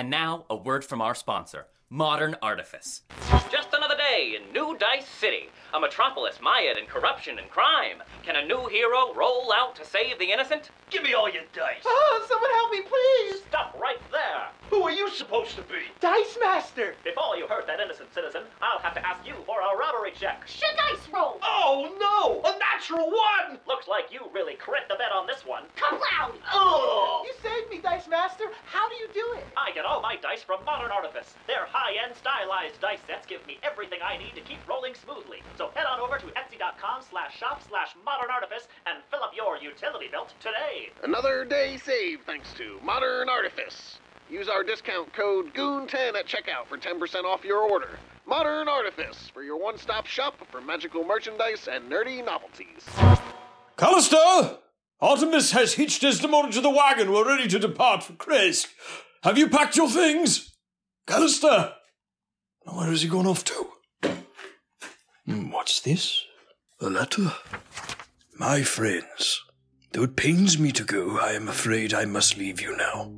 And now, a word from our sponsor, Modern Artifice. Just another day in New Dice City, a metropolis mired in corruption and crime. Can a new hero roll out to save the innocent? Give me all your dice. Oh, someone help me, please! Stop right there! Who are you supposed to be? Dice Master! Before you hurt that innocent citizen, I'll have to ask you for a robbery check. Should dice roll? Oh no! A natural one! Looks like you really crit the bet on this one. Kablow! Oh! You saved me, Dice Master! How do you do it? I get all my dice from Modern Artifice. Their high-end stylized dice sets give me everything I need to keep rolling smoothly. So head on over to etsy.com slash shop slash modern artifice and fill up your utility belt today. Another day saved thanks to Modern Artifice. Use our discount code GOON10 at checkout for 10% off your order. Modern Artifice for your one stop shop for magical merchandise and nerdy novelties. Callister! Artemis has hitched Desdemona to the wagon. We're ready to depart for Krezk. Have you packed your things? Callister! Where has he gone off to? Hmm, What's this? A letter? My friends, though it pains me to go, I am afraid I must leave you now.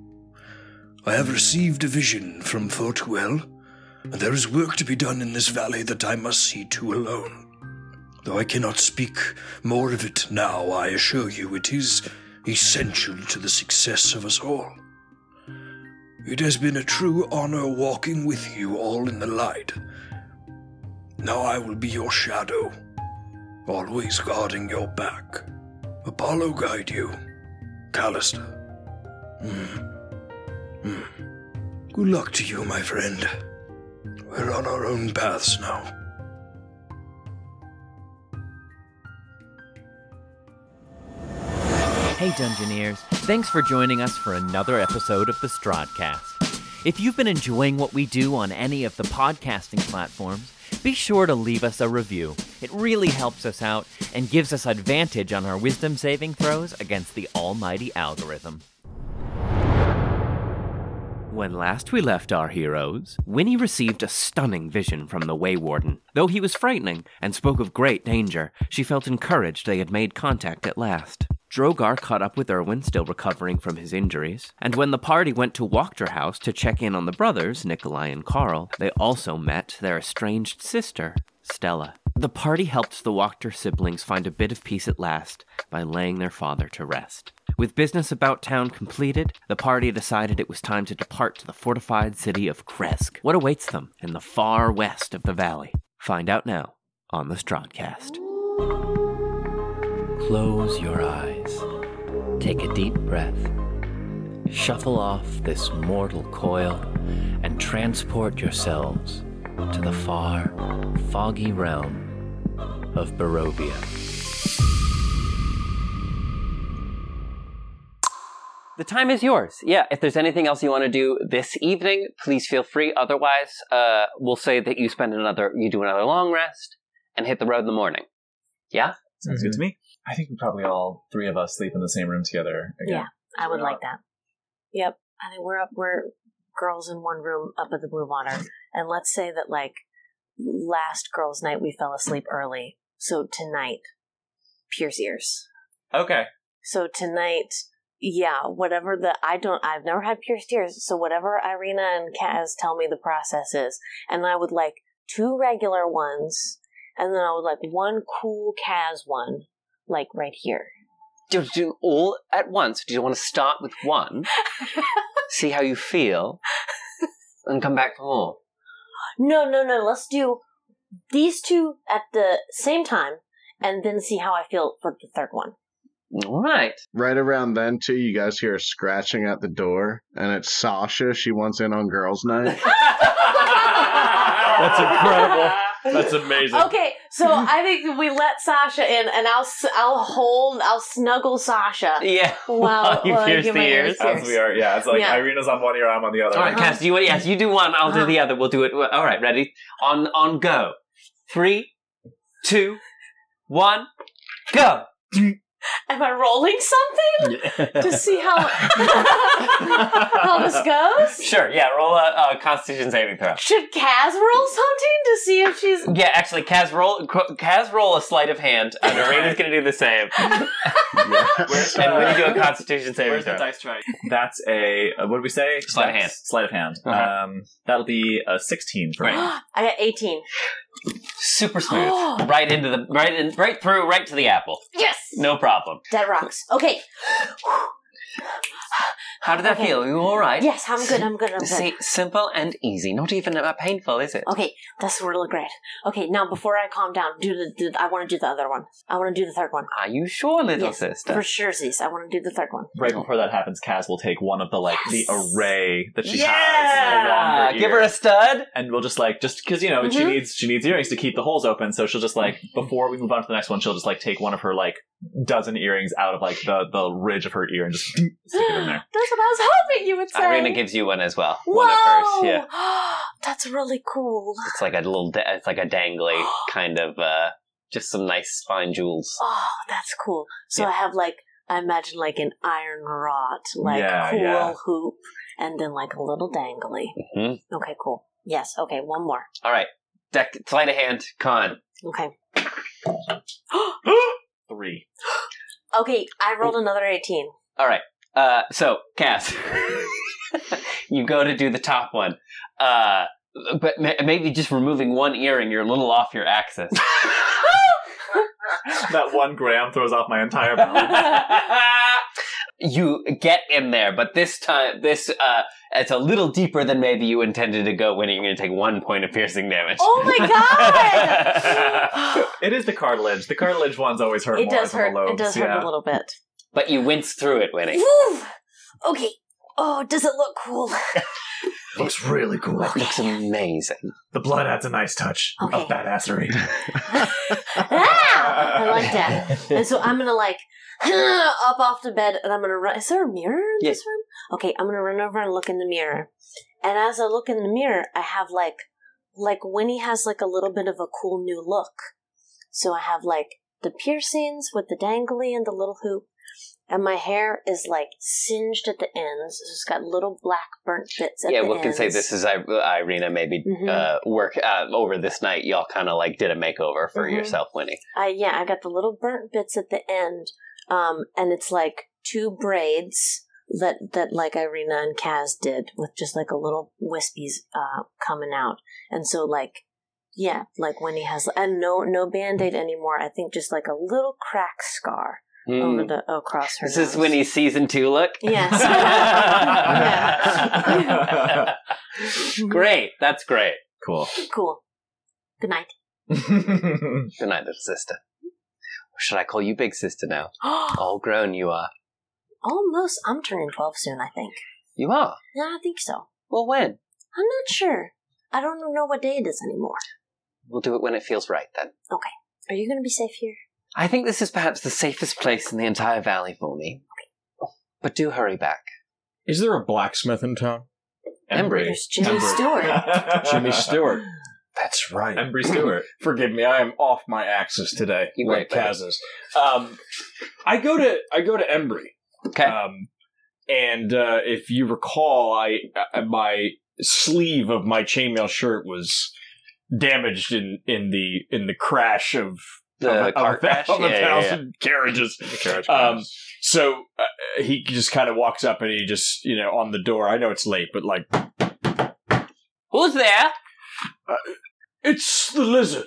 I have received a vision from Fortuel, and there is work to be done in this valley that I must see to alone. Though I cannot speak more of it now, I assure you it is essential to the success of us all. It has been a true honor walking with you all in the light. Now I will be your shadow, always guarding your back. Apollo guide you, Callister. Hmm. Hmm. Good luck to you, my friend. We're on our own paths now. Hey, Dungeoneers. Thanks for joining us for another episode of the Strodcast. If you've been enjoying what we do on any of the podcasting platforms, be sure to leave us a review. It really helps us out and gives us advantage on our wisdom saving throws against the almighty algorithm. When last we left our heroes, Winnie received a stunning vision from the Waywarden. Though he was frightening and spoke of great danger, she felt encouraged they had made contact at last. Drogar caught up with Erwin, still recovering from his injuries, and when the party went to Wachter House to check in on the brothers, Nikolai and Karl, they also met their estranged sister, Stella. The party helped the Wachter siblings find a bit of peace at last by laying their father to rest. With business about town completed, the party decided it was time to depart to the fortified city of Krezk. What awaits them in the far west of the valley? Find out now on the Strodcast. Close your eyes. Take a deep breath. Shuffle off this mortal coil and transport yourselves to the far, foggy realm of Barovia. The time is yours. Yeah, if there's anything else you want to do this evening, please feel free. Otherwise, uh, we'll say that you spend another, you do another long rest and hit the road in the morning. Yeah? Sounds good to me. I think we probably all three of us sleep in the same room together. Again. Yeah, I would like that. Yep. I think we're up, we're girls in one room up at the Blue Water. And let's say that, like, last girls' night we fell asleep early. So tonight, pierce ears. Okay. So tonight, yeah, whatever the, I don't, I've never had pierced ears. So whatever Irina and Kaz tell me the process is. And I would like two regular ones. And then I would like one cool Kaz one, like right here. Do you do all at once? Do you want to start with one, see how you feel, and come back for more? No, no, no. Let's do these two at the same time, and then see how I feel for the third one. All right. Right around then, too, you guys hear scratching at the door, and it's Sasha. She wants in on girls' night. That's incredible. That's amazing. Okay, so I think we let Sasha in, and I'll s- I'll hold, I'll snuggle Sasha. Yeah. While, you while I pierce get the my ears. As we are, yeah. It's like Yeah. Irina's on one ear, I'm on the other. All right, Cass. Do you yes? You do one. I'll do the uh-huh. other. We'll do it. All right. Ready? On on go. Three, two, one, go. Am I rolling something to see how how this goes? Sure, yeah, roll a, a constitution saving throw. Should Kaz roll something to see if she's? Yeah, actually, Kaz roll, Kaz roll a sleight of hand, and Irina's gonna do the same. and when you do a constitution saving Where's the throw. dice tray? That's a uh, what did we say? Sleight of hand. Sleight of hand. Uh-huh. Um, that'll be a sixteen for me. I got eighteen. Super smooth, right into the right in, right through, right to the apple. Yes. No problem. Dead rocks. Okay. How did that Okay. feel? Are you all right? Yes, I'm good. I'm good. I'm good. See, simple and easy. Not even uh, painful, is it? Okay, that's really great. Okay, now before I calm down, do the, do, I want to do the other one. I want to do the third one. Are you sure, little yes, sister? for sure, Zeus. I want to do the third one. Right before that happens, Kaz will take one of the like the array that she has Yeah! Give her a stud. and we'll just like just because you know she Mhm. needs she needs earrings to keep the holes open. So she'll just like before we move on to the next one, she'll just like take one of her like dozen earrings out of like the the ridge of her ear and just stick it in there. That's what I was hoping you would say. Irina gives you one as well. Whoa! One of hers. Yeah. That's really cool. It's like a little. Da- it's like a dangly kind of. uh Just some nice fine jewels. Oh, that's cool. So Yeah. I have like I imagine like an iron wrought, like Yeah, cool yeah. hoop, and then like a little dangly. Mhm. Okay, cool. Yes. Okay, one more. All right. Deck. Sleight of hand. Con. Okay. Three. Okay, I rolled another eighteen. All right. Uh, so, Cass, you go to do the top one, uh, but ma- maybe just removing one earring, you're a little off your axis. that one gram throws off my entire balance. you get in there, but this time, this uh, it's a little deeper than maybe you intended to go. When you're going to take one point of piercing damage. Oh my god! it is the cartilage. The cartilage ones always hurt it more does hurt. the lobes. It does yeah. hurt a little bit. But you wince through it, Winnie. Woo! Okay. Oh, does it look cool? Looks really cool. It looks amazing. The blood adds a nice touch Okay. of badassery. ah! I like that. And so I'm gonna like up off the bed, and I'm gonna run. Is there a mirror in Yeah. this room? Okay, I'm gonna run over and look in the mirror. And as I look in the mirror, I have like, like Winnie has like a little bit of a cool new look. So I have like the piercings with the dangly and the little hoop. And my hair is like singed at the ends. So it's got little black burnt bits at yeah, the we ends. can say this is I- Irina. Maybe Mhm. uh, work uh, over this night. Y'all kind of like did a makeover for Mhm. yourself, Winnie. I yeah, I got the little burnt bits at the end, um, and it's like two braids that that like Irina and Kaz did with just like a little wispies uh, coming out, and so like yeah, like Winnie has and no no band aid anymore. I think just like a little crack scar over Hmm. the across her. This is nose. Winnie's season two look. Yes. Yeah. great. That's great. cool. cool. Good night. Good night, little sister. Or should I call you big sister now? All grown you are. Almost. I'm turning twelve soon. I think. You are. Yeah, I think so. Well, when? I'm not sure. I don't know what day it is anymore. We'll do it when it feels right then. Okay. Are you going to be safe here? I think this is perhaps the safest place in the entire valley for me. But do hurry back. Is there a blacksmith in town? Embry. There's Jimmy Stewart. Jimmy Stewart. That's right. Embry Stewart. Forgive me, I am off my axis today. You like wait, buddy. Kaz is. Um, I go to I go to Embry. Okay. Um, and uh, if you recall, I uh, my sleeve of my chainmail shirt was damaged in in the in the crash of The of, a- car of, a, crash? of a Yeah, yeah, yeah. thousand carriages. carriage Um, so uh, he just kind of walks up and he just you know on the door. I know it's late, but like Who's there? it's the lizard.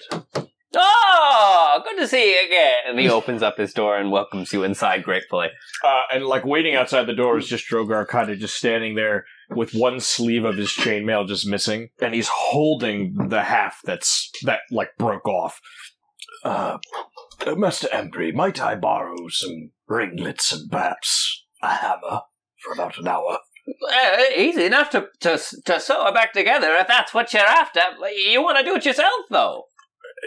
Oh, good to see you again. And he opens up his door and welcomes you inside gratefully. Uh, and like waiting outside the door is just Drogar kind of just standing there with one sleeve of his chainmail just missing, and he's holding the half that's that like broke off. Uh, uh, Master Embry, might I borrow some ringlets and perhaps a hammer for about an hour? Uh, easy enough to, to to sew it back together if that's what you're after. You want to do it yourself, though.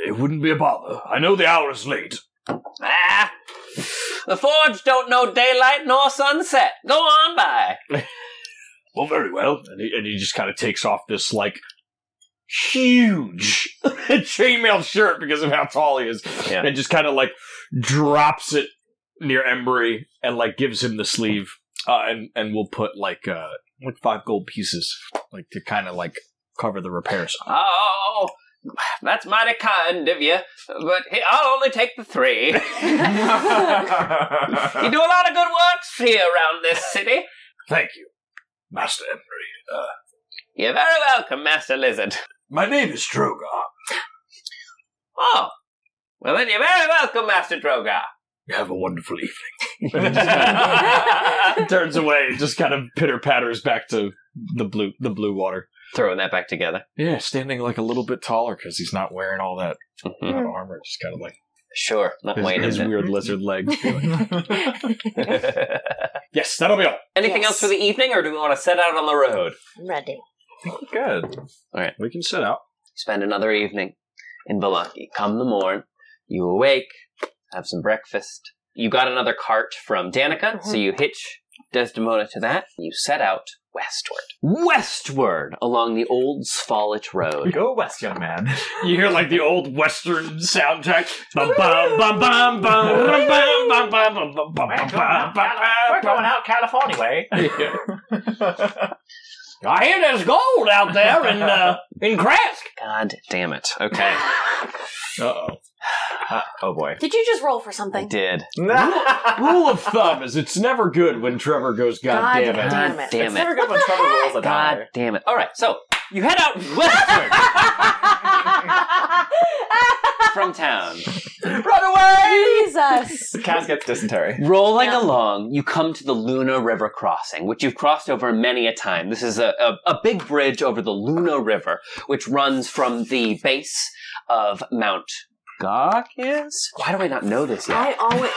It wouldn't be a bother. I know the hour is late. Ah, the forge don't know daylight nor sunset. Go on by. Well, very well. And he, and he just kind of takes off this like huge chainmail shirt because of how tall he is, Yeah. and just kind of like drops it near Embry and like gives him the sleeve, uh, and and we'll put like uh like five gold pieces, like to kind of like cover the repairs. Oh, that's mighty kind of you, but he- I'll only take the three. you do a lot of good works here around this city. Thank you, Master Embry. Uh, You're very welcome, Master Lizard. My name is Drogar. Oh, well then you're very welcome, Master Drogar. Have a wonderful evening. Turns away, just kind of pitter patters back to the blue the blue water. Throwing that back together. Yeah, standing like a little bit taller because he's not wearing all that, Mhm. that armor. Just kind of like Sure, not his, weighing his it. weird lizard legs. yes, that'll be all. Anything Yes. else for the evening, or do we want to set out on the road? I'm Ready. Good. All right. We can set out. Spend another evening in Vallaki. Come the morn, you awake, have some breakfast. You got another cart from Danika, mm-hmm. so you hitch Desdemona to that. You set out westward. Westward along the old Svalich Road. Go west, young man. you hear like the old western soundtrack. We're going out California way. I hear there's gold out there in uh, in Krezk. God damn it. Okay. Uh oh. oh boy. Did you just roll for something? I something? did. Rule of thumb is it's never good when Trevor goes, God, God damn it. damn it. Damn it's it. never good when Trevor rolls a God die. damn it. All right, so you head out westward from town. Run away! Jesus. Kaz gets dysentery. Rolling Yeah. along, you come to the Luna River crossing, which you've crossed over many a time. This is a, a, a big bridge over the Luna River, which runs from the base of Mount Gawkins? Why do I not know this yet? I always.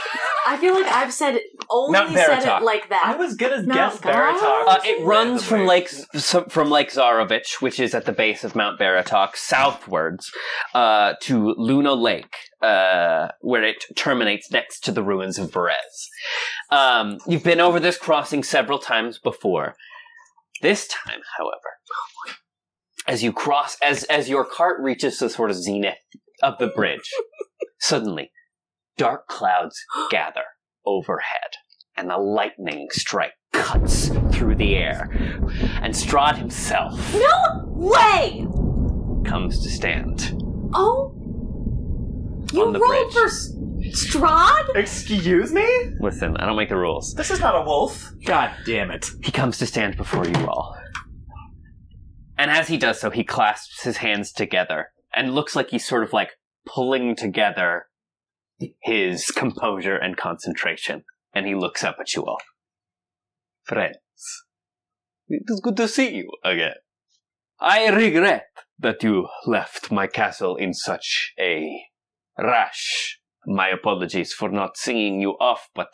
I feel like I've said only Mount said Baratok. it like that. I was gonna Mount guess God? Baratok. Uh, it runs from randomly. Lake so- from Lake Zarovich, which is at the base of Mount Baratok, southwards uh, to Luna Lake, uh, where it terminates next to the ruins of Berez. Um, you've been over this crossing several times before. This time, however, as you cross, as as your cart reaches the sort of zenith of the bridge, suddenly dark clouds gather overhead, and the lightning strike cuts through the air, and Strahd himself No way! comes to stand. Oh, you On the rolled bridge. for S- Strahd? Excuse me? Listen, I don't make the rules. This is not a wolf. God damn it. He comes to stand before you all. And as he does so, he clasps his hands together and looks like he's sort of like pulling together his composure and concentration. And he looks up at you all. Friends, it is good to see you again. I regret that you left my castle in such a rash. My apologies for not seeing you off, but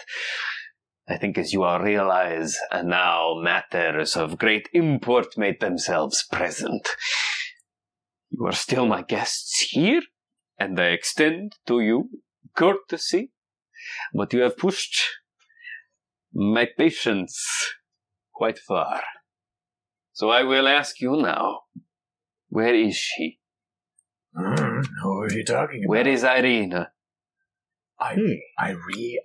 I think as you all realize, and now matters of great import made themselves present. You are still my guests here, and I extend to you courtesy, but you have pushed my patience quite far. So I will ask you now, where is she? Hmm, who are you talking about? Where is Irina? I, I re,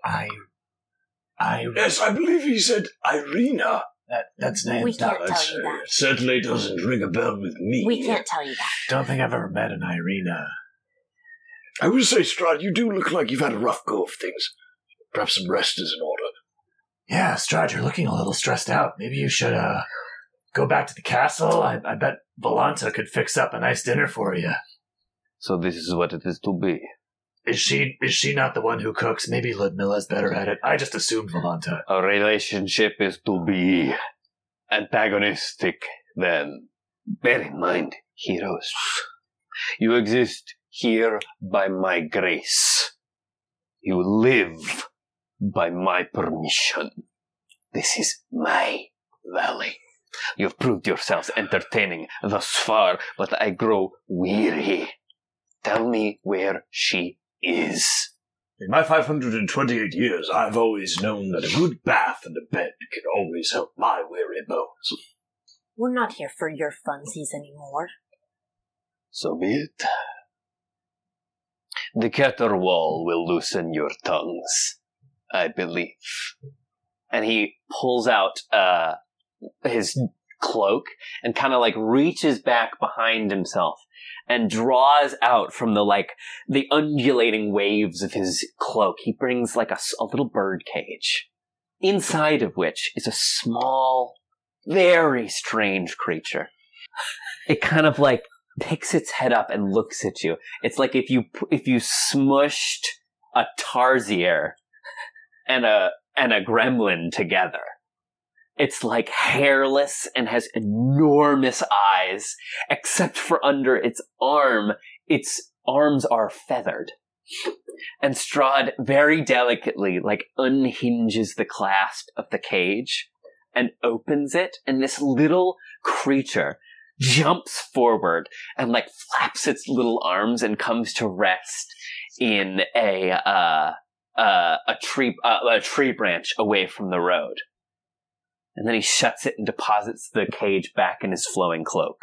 I, I. Yes, I believe he said Irina. That, that's name. We can't that, tell you that. Certainly doesn't ring a bell with me. We can't tell you that. Don't think I've ever met an Irina. I will say, Strahd, you do look like you've had a rough go of things. Perhaps some rest is in order. Yeah, Strahd, you're looking a little stressed out. Maybe you should uh go back to the castle. I, I bet Volenta could fix up a nice dinner for you. So this is what it is to be. Is she is she not the one who cooks? Maybe Ludmilla's better at it. I just assumed Volenta. Our relationship is to be antagonistic, then. Bear in mind, heroes. You exist here by my grace. You live by my permission. This is my valley. You've proved yourselves entertaining thus far, but I grow weary. Tell me where she is. In my 528 years, I've always known that a good bath and a bed can always help my weary bones. We're not here for your funsies anymore. So be it. The Caterwaul will loosen your tongues, I believe. And he pulls out uh, his cloak and kind of like reaches back behind himself and draws out from the like the undulating waves of his cloak. He brings like a little bird cage, inside of which is a small, very strange creature. It kind of like picks its head up and looks at you. It's like if you if you smushed a tarsier and a and a gremlin together. It's like hairless and has enormous eyes, except for under its arm. Its arms are feathered. And Strahd very delicately, like, unhinges the clasp of the cage and opens it, and this little creature jumps forward and, like, flaps its little arms and comes to rest in a, uh, uh, a tree, uh, a tree branch away from the road. And then he shuts it and deposits the cage back in his flowing cloak.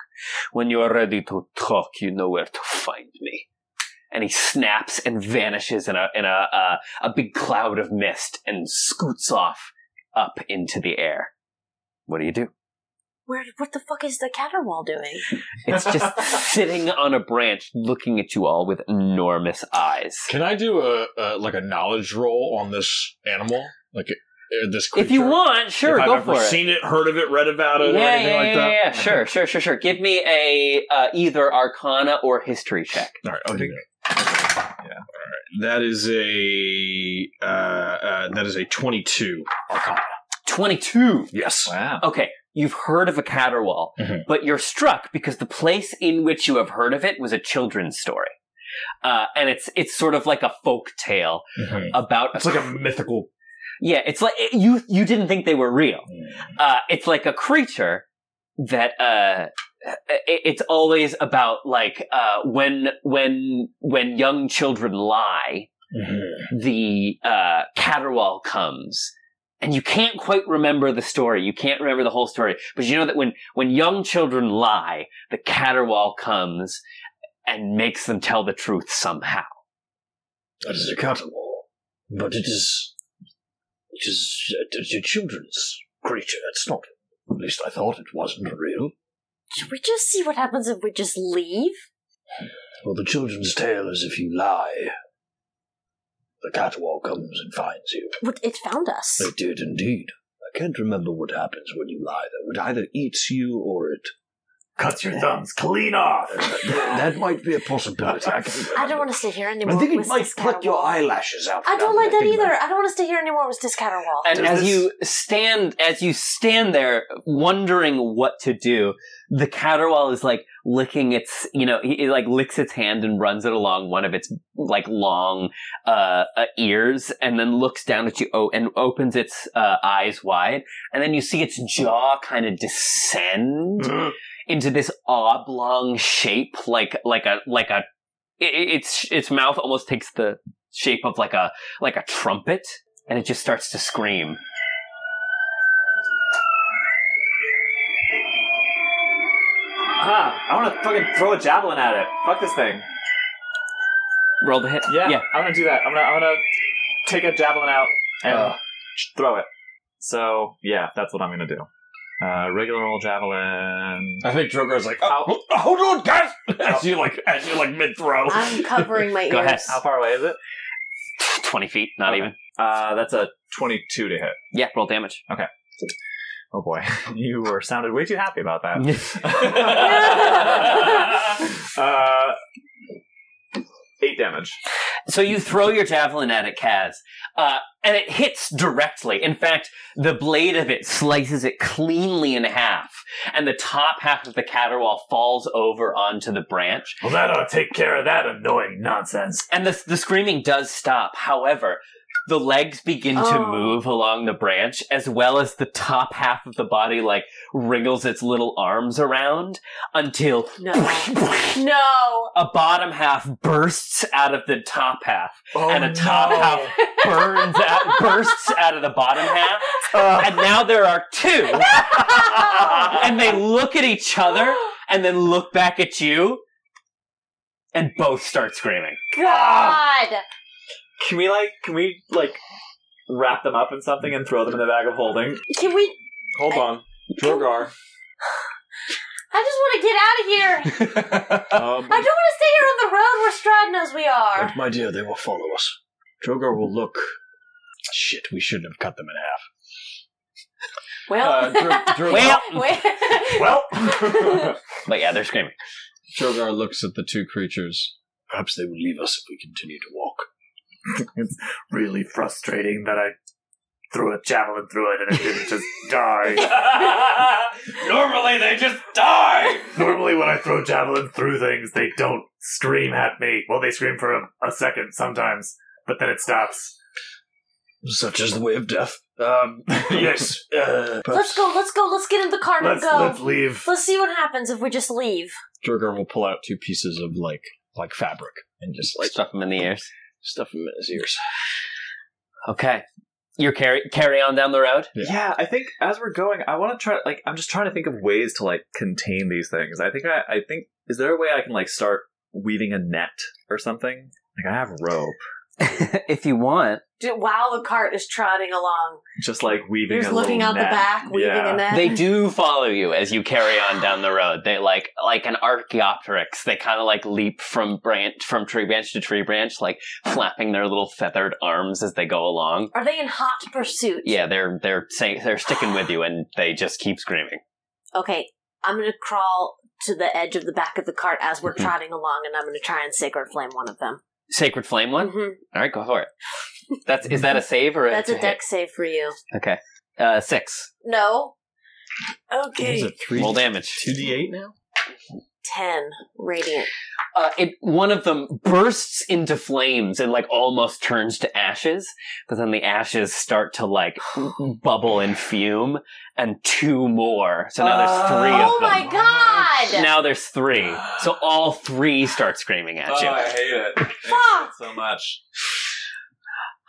When you are ready to talk, you know where to find me. And he snaps and vanishes in a in a uh, a big cloud of mist and scoots off up into the air. What do you do? Where? What the fuck is the caterwaul doing? It's just sitting on a branch, looking at you all with enormous eyes. Can I do a, a like a knowledge roll on this animal, like this creature? If you want, sure, if go I've ever for it. seen it, heard of it, read about it, or yeah, anything yeah, like yeah, that. yeah, sure, sure, sure, sure. Give me a uh, either Arcana or History check. All right, I'll do that. Yeah. All right. That is a uh, uh, that is a twenty-two Arcana. Twenty-two. Yes. Wow. Okay, you've heard of a caterwaul, Mhm. but you're struck because the place in which you have heard of it was a children's story, uh, and it's it's sort of like a folk tale Mhm. about. It's like a mythical. Yeah, it's like you you didn't think they were real. Uh, it's like a creature that uh, it, it's always about like uh, when when when young children lie, the uh, caterwaul comes. And you can't quite remember the story. You can't remember the whole story. But you know that when, when young children lie, the caterwaul comes and makes them tell the truth somehow. That is a caterwaul. But it is. It is a, it's a children's creature. It's not. At least I thought it wasn't real. Should we just see what happens if we just leave? Well, the children's tale is if you lie, the caterwaul comes and finds you. But it found us. It did indeed. I can't remember what happens when you lie, though. It either eats you or it. Cuts your thumbs clean off. that might be a possibility. I, I don't want to stay here anymore. I think with it might this pluck your eyelashes out. I don't like that either. I don't want to stay here anymore with this caterwaul. And Does as this- you stand, as you stand there wondering what to do, the caterwaul is like licking its, you know, it, it like licks its hand and runs it along one of its like long uh, uh, ears, and then looks down at you oh, and opens its uh, eyes wide, and then you see its jaw kind of descend into this oblong shape, like like a like a i- i- its its mouth almost takes the shape of like a like a trumpet, and it just starts to scream. Ah, I want to fucking throw a javelin at it. Fuck this thing. Roll the hit. Yeah, Yeah. I'm gonna do that. I'm gonna I'm gonna take a javelin out and Uh. throw it. So yeah, that's what I'm gonna do. Uh, regular old javelin. I think Drogar's like, oh, ho- hold on, guys! As you like, as you like mid throw. I'm covering my ears. Go ahead. How far away is it? Twenty feet, not Okay. even. Uh, that's a 22 to hit. Yeah, roll damage. Okay. Oh boy, you were sounded way too happy about that. uh, eight damage. So you throw your javelin at it, Kaz, uh, and it hits directly. In fact, the blade of it slices it cleanly in half, and the top half of the caterwaul falls over onto the branch. Well, that ought to take care of that annoying nonsense. And the, the screaming does stop. However, the legs begin to Oh. move along the branch, as well as the top half of the body, like, wriggles its little arms around until No. no. a bottom half bursts out of the top half, Oh, and a top no. half burns out, bursts out of the bottom half, oh. and now there are two, and they look at each other, and then look back at you, and both start screaming. God. Can we like? Can we like? wrap them up in something and throw them in the bag of holding. Can we? Hold on. Drogar. I just want to get out of here. Um, I don't want to stay here on the road where Strahd knows we are. But my dear, they will follow us. Drogar will look. Shit, we shouldn't have cut them in half. Well, Uh, Dro- Dro- Well. Well, but yeah, they're screaming. Drogar looks at the two creatures. Perhaps they will leave us if we continue to walk. it's really frustrating that I threw a javelin through it and it didn't just die. Normally they just die. Normally, when I throw javelin through things, they don't scream at me. Well, they scream for a, a second sometimes, but then it stops. Such is the way of death. Um, yes. Uh, let's go. Let's go. Let's get in the car Let's and go. let's leave. Let's see what happens if we just leave. Drogar will pull out two pieces of like like fabric and just like Stuff them in the ears. Stuff them in his ears. Okay. You're carry carry on down the road. yeah, I think as we're going, I want to try. Like, I'm just trying to think of ways to like contain these things. I think I, I think is there a way I can like start weaving a net or something? Like, I have rope, if you want. Ju- While the cart is trotting along, just like weaving. you're just a looking little out the back, weaving yeah. a net. They do follow you as you carry on down the road. They like like an Archaeopteryx. They kind of like leap from branch from tree branch to tree branch, like flapping their little feathered arms as they go along. Are they in hot pursuit? Yeah, they're they're saying they're sticking with you, and they just keep screaming. Okay, I'm gonna crawl to the edge of the back of the cart as we're Mhm. trotting along, and I'm gonna try and sacred flame one of them. Sacred flame one. Mhm. All right, go for it. That's is that a save or a That's a hit? deck save for you. Okay, uh, six. No. Okay. three Roll damage. two d eight now? Ten radiant. Uh, it one of them bursts into flames and like almost turns to ashes, but then the ashes start to like bubble and fume, and two more. So now there's three of Oh them. my god! Now there's three. So all three start screaming at Oh, you. I hate it. Fuck! it so much.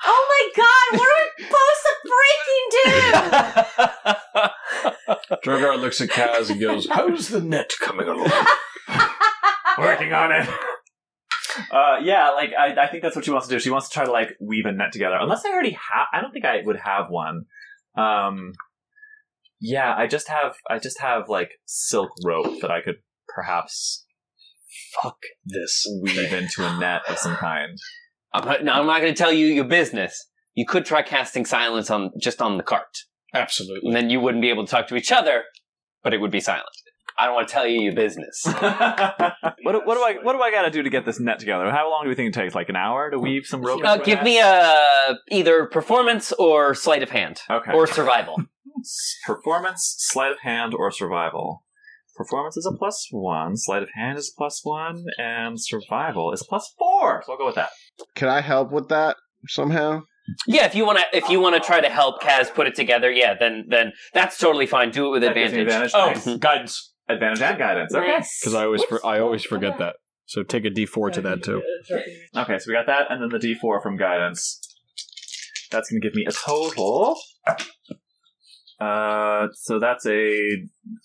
Oh my god! What are we supposed to freaking do? Drogar looks at Kaz and goes, "How's the net coming along?" Working on it. Uh, yeah, like I, I think that's what she wants to do. She wants to try to like weave a net together. Unless I already have, I don't think I would have one. Um, yeah, I just have, I just have like silk rope that I could perhaps Fuck this. weave into a net of some kind. I'm not, no, I'm not going to tell you your business. You could try casting silence on just on the cart, Absolutely. and then you wouldn't be able to talk to each other, but it would be silent. I don't want to tell you your business. what, do- what do I, what do I got to do to get this net together? How long do we think it takes? Like an hour to weave some rope? Uh, give me a either performance or sleight of hand Okay. or survival. Performance, sleight of hand, or survival. Performance is a plus one, sleight of hand is a plus one, and survival is plus four. So I'll go with that. Can I help with that somehow? yeah, if you want to, if you want to try to help Kaz put it together, yeah, then then that's totally fine. Do it with That gives me advantage. advantage. Oh, Nice. guidance. Advantage and guidance. Okay. Nice. Because I always for, I always forget that. So take a D four to that too. Okay, so we got that, and then the D4 from guidance. That's going to give me a total. Uh, so that's a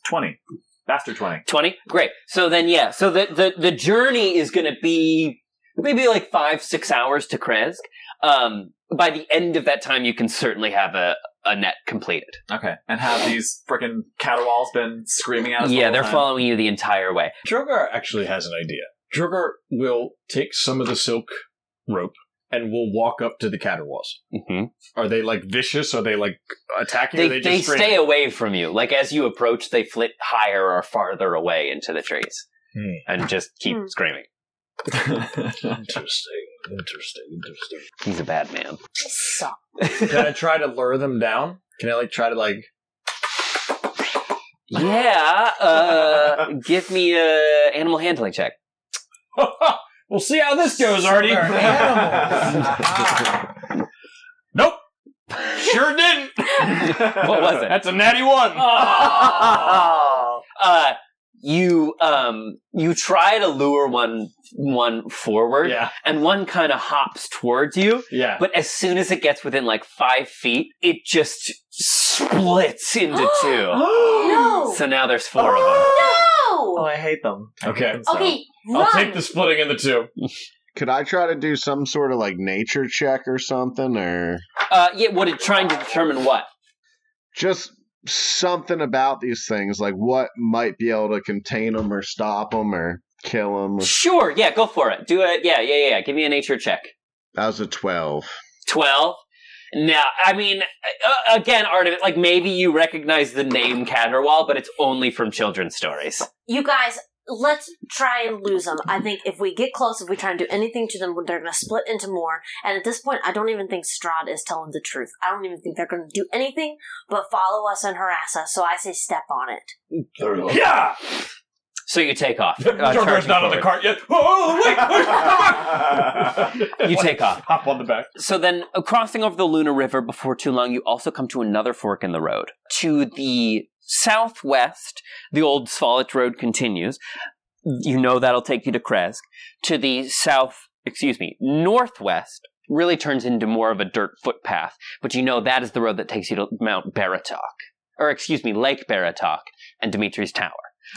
20. Faster 20. 20 great so then yeah so the the, the journey is going to be maybe like five six hours to krezk um by the end of that time you can certainly have a, a net completed Okay. And have these frickin' caterwauls been screaming at us? the yeah whole they're time? following you the entire way Drogar actually has an idea. Drogar will take some of the silk rope and will walk up to the caterwauls. mm-hmm. Are they like vicious? Are they like attacking? they, or they, they just stay away from you like as you approach they flit higher or farther away into the trees Hmm. and just keep Hmm. screaming Interesting. Interesting. Interesting. he's a bad man So, Can I try to lure them down? Can I like try to like? yeah uh give me a animal handling check we'll see how this goes, Artie. nope. Sure didn't. what was it That's a natty one. uh you um you try to lure one one forward Yeah. and one kind of hops towards you Yeah. but as soon as it gets within like five feet it just splits into two no! so now there's four of them no Oh, I hate them. I hate Okay. them so. Okay, run! I'll take the splitting in the two. Could I try to do some sort of like nature check or something, or Uh, yeah, what it trying to determine what? just something about these things, like what might be able to contain them or stop them or kill them? Sure, yeah, go for it. Do it. Yeah, yeah, yeah. Give me a nature check. That was a twelve. 12 now i mean uh, again art of it like maybe you recognize the name caterwaul but it's only from children's stories You guys, let's try and lose them. I think if we get close, if we try and do anything to them, they're going to split into more. And at this point, I don't even think Strahd is telling the truth. I don't even think they're going to do anything but follow us and harass us. So I say step on it. Very. Yeah! so you take off uh, Drogar's charging not on the forward. forward. cart yet. Oh, wait, wait, come back! You take off. Hop on the back. So then, uh, crossing over the Luna River before too long, you also come to another fork in the road. To the southwest, the old Svalich Road continues. You know that'll take you to Krezk. To the south, excuse me, northwest, really turns into more of a dirt footpath, but you know that is the road that takes you to Mount Baratok. Or, excuse me, Lake Baratok and Dimitri's Tower.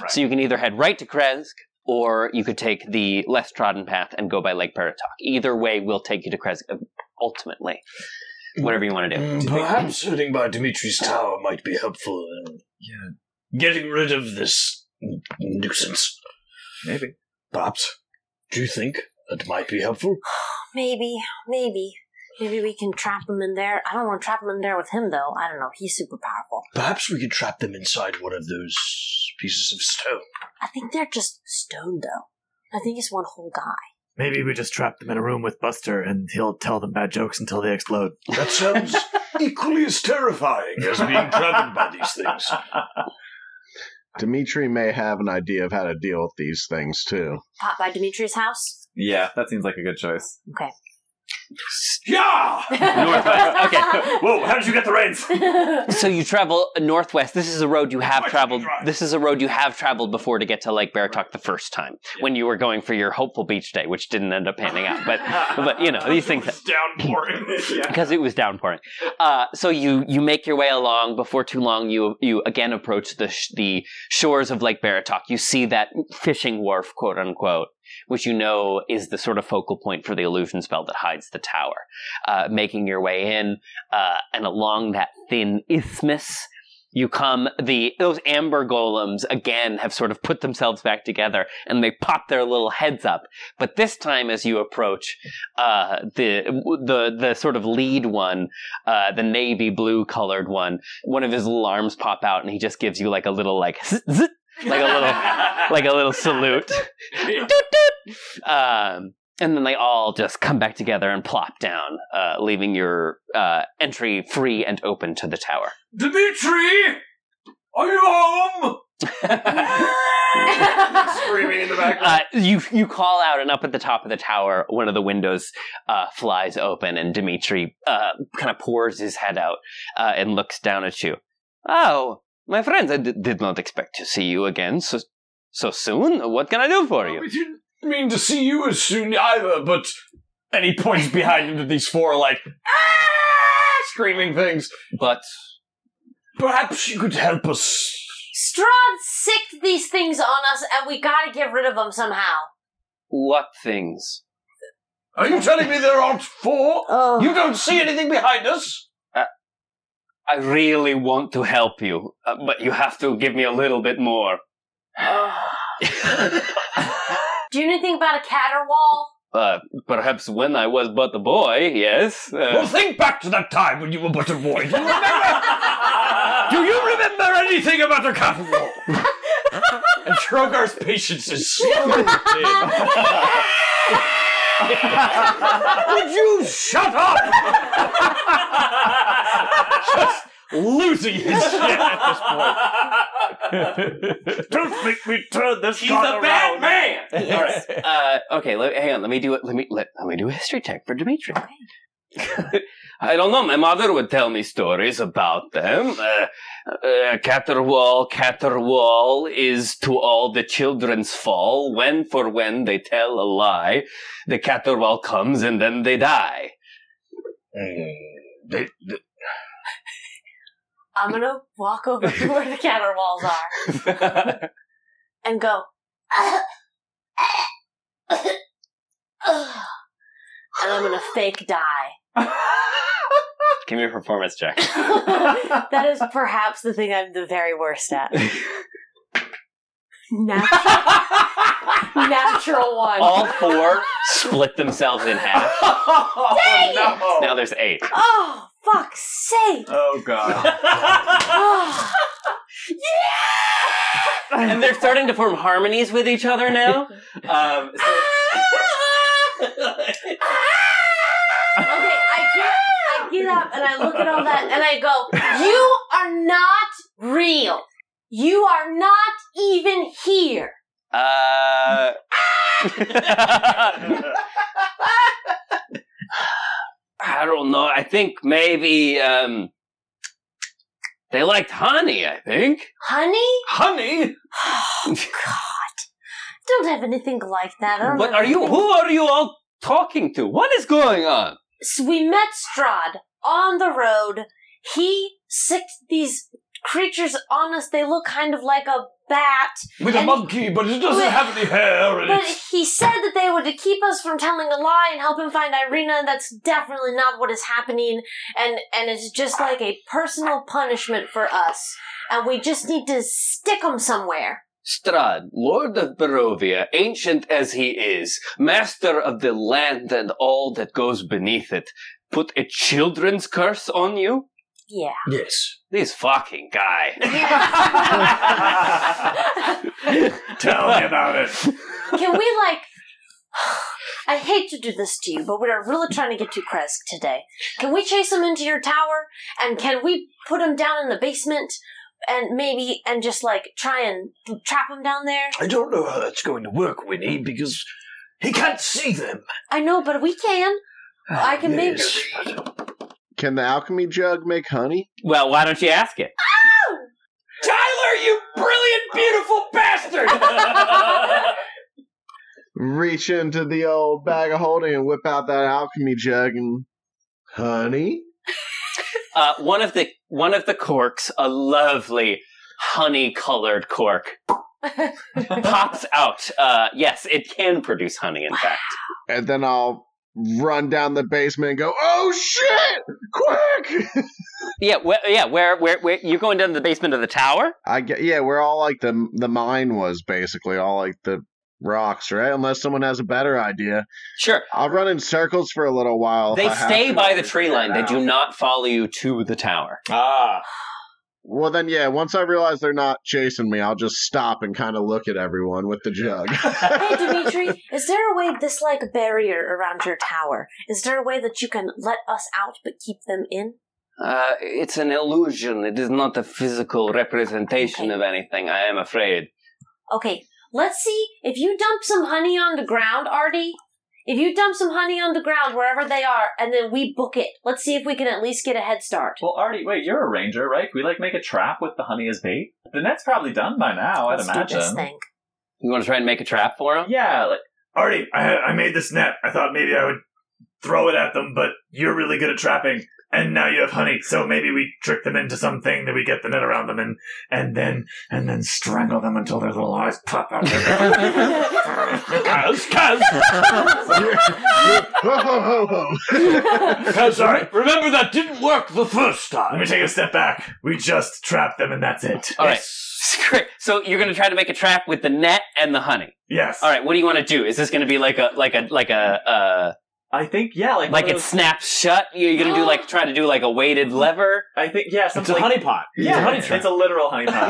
So you can either head right to Krezk, or you could take the less trodden path and go by Lake Baratok. Either way will take you to Krezk uh, ultimately. Whatever you want to do. Mm, perhaps heading by Dimitri's tower might be helpful in Yeah, getting rid of this nuisance. Maybe. Perhaps. Do you think that might be helpful? Maybe, maybe. Maybe we can trap him in there. I don't want to trap him in there with him, though. I don't know. He's super powerful. Perhaps we could trap them inside one of those pieces of stone. I think they're just stone, though. I think it's one whole guy. maybe we just trap them in a room with Buster, and he'll tell them bad jokes until they explode. That sounds equally as terrifying as being trapped by these things. Dimitri may have an idea of how to deal with these things too. Pop by Dimitri's house? Yeah, that seems like a good choice. Okay. Yeah! Northwest. Okay. Whoa, how did you get the reins? So you travel northwest. This is a road you have Why should traveled. drive? This is a road you have traveled before to get to Lake Baratok the first time when you were going for your hopeful beach day, which didn't end up panning out. But but you know these things Downpouring. because it was downpouring. Uh, so you you make your way along. Before too long, you you again approach the sh- the shores of Lake Baratok. You see that fishing wharf, quote unquote, which you know is the sort of focal point for the illusion spell that hides the tower. Uh, making your way in, uh, and along that thin isthmus. You come, the those amber golems again have sort of put themselves back together, and they pop their little heads up. But this time, as you approach, uh, the the the sort of lead one, uh, the navy blue colored one, one of his little arms pop out, and he just gives you like a little like like a little like a little salute. Doot, doot. Um, and then they all just come back together and plop down, uh, leaving your uh, entry free and open to the tower. Dimitri! Are you home? Screaming in the back. Uh, you you call out, and up at the top of the tower, one of the windows uh, flies open, and Dimitri uh, kind of pours his head out uh, and looks down at you. Oh, my friends, I d- did not expect to see you again so so soon. What can I do for you? We didn't mean to see you as soon either, but. And he points behind him to these four, like, ah! screaming things. But Perhaps you could help us. Strahd sicked these things on us, and we gotta get rid of them somehow. what things? Are you telling me there aren't four? Oh. You don't see anything behind us? I really want to help you, uh, but you have to give me a little bit more. Do you know anything about a caterwaul? Uh, perhaps when I was but a boy, yes. Uh, Well, think back to that time when you were but a boy. Do you remember? Do you remember anything about the caterwaul? and Drogar's patience is slowly Would you shut up? Just losing his shit at this point. Don't make me turn this He's a bad man. All right. Uh, okay. Let, hang on. Let me do it. Let me let, let me do a history check for Dimitri. I don't know. My mother would tell me stories about them. Uh, uh, Caterwaul, Caterwaul is to all the children's fall. When for when they tell a lie, the Caterwaul comes and then they die. Mm, they, they, I'm gonna walk over to where the caterwauls are and go. and I'm gonna fake die. Give me a performance check. that is perhaps the thing I'm the very worst at. Natural, natural one. All four split themselves in half. Oh, Dang it! Now there's eight. Oh, fuck's sake! Oh god. Oh. and they're starting to form harmonies with each other now. Um, so Okay, I get, I get up and I look at all that and I go, "You are not real. You are not even here." uh, I don't know. I think maybe um, they liked honey. I think Honey? Honey? Oh God! Don't have anything like that. I don't What have are you? anything- Who are you all talking to? What is going on? So we met Strahd on the road. He sicked these creatures on us. They look kind of like a bat. With a monkey, but it doesn't But- have any hair in But it. he said that they were to keep us from telling a lie and help him find Irina, and that's definitely not what is happening. And and it's just like a personal punishment for us. And we just need to stick them somewhere. Strahd, Lord of Barovia, ancient as he is, master of the land and all that goes beneath it, put a children's curse on you? Yeah. Yes. This fucking guy. Tell me about it. Can we like? I hate to do this to you, but we are really trying to get to Krezk today. Can we chase him into your tower? And can we put him down in the basement? And maybe, and just like try and trap him down there? I don't know how that's going to work, Winnie, because he can't see them. I know, but we can. I can ah, maybe. Yes. Can the alchemy jug make honey? well, why don't you ask it? Tyler, you brilliant, beautiful bastard! Reach into the old bag of holding and whip out that alchemy jug and honey. Uh, one of the one of the corks, a lovely honey-colored cork, pops out. Uh, yes, it can produce honey. In fact, And then I'll run down the basement and go, "Oh shit! Quick!" yeah, where, yeah. Where, where, where? You're going down to the basement of the tower? I get yeah, where all like the the mine was basically all like the rocks, right? Unless someone has a better idea. Sure. I'll run in circles for a little while. They stay by the tree line. They do not follow you to the tower. ah. Well, then, yeah. Once I realize they're not chasing me, I'll just stop and kind of look at everyone with the jug. Hey, Dimitri, is there a way this like barrier around your tower? Is there a way that you can let us out but keep them in? Uh, it's an illusion. It is not a physical representation Okay. of anything. I am afraid. Okay, let's see if you dump some honey on the ground, Artie. If you dump some honey on the ground wherever they are, and then we book it, let's see if we can at least get a head start. Well, Artie, wait, you're a ranger, right? Can we like make a trap with the honey as bait? The net's probably done by now, let's I'd imagine. do this thing. You want to try and make a trap for him? Yeah, like Artie, I, I made this net. I thought maybe I would throw it at them, but you're really good at trapping, and now you have honey. So maybe we trick them into something that we get the net around them, and and then and then strangle them until their little eyes pop out. Kaz, Kaz! ho ho ho ho! Kaz, sorry. Remember that didn't work the first time. Let me take a step back. We just trapped them, and that's it. All right. Great. So you're going to try to make a trap with the net and the honey. Yes. All right. What do you want to do? Is this going to be like a like a like a uh I think yeah, like like one it those- snaps shut? You're going to do like try to do like a weighted lever? I think yeah, It's a like, honey pot. It's Yeah, a honey it's, a literal honey pot.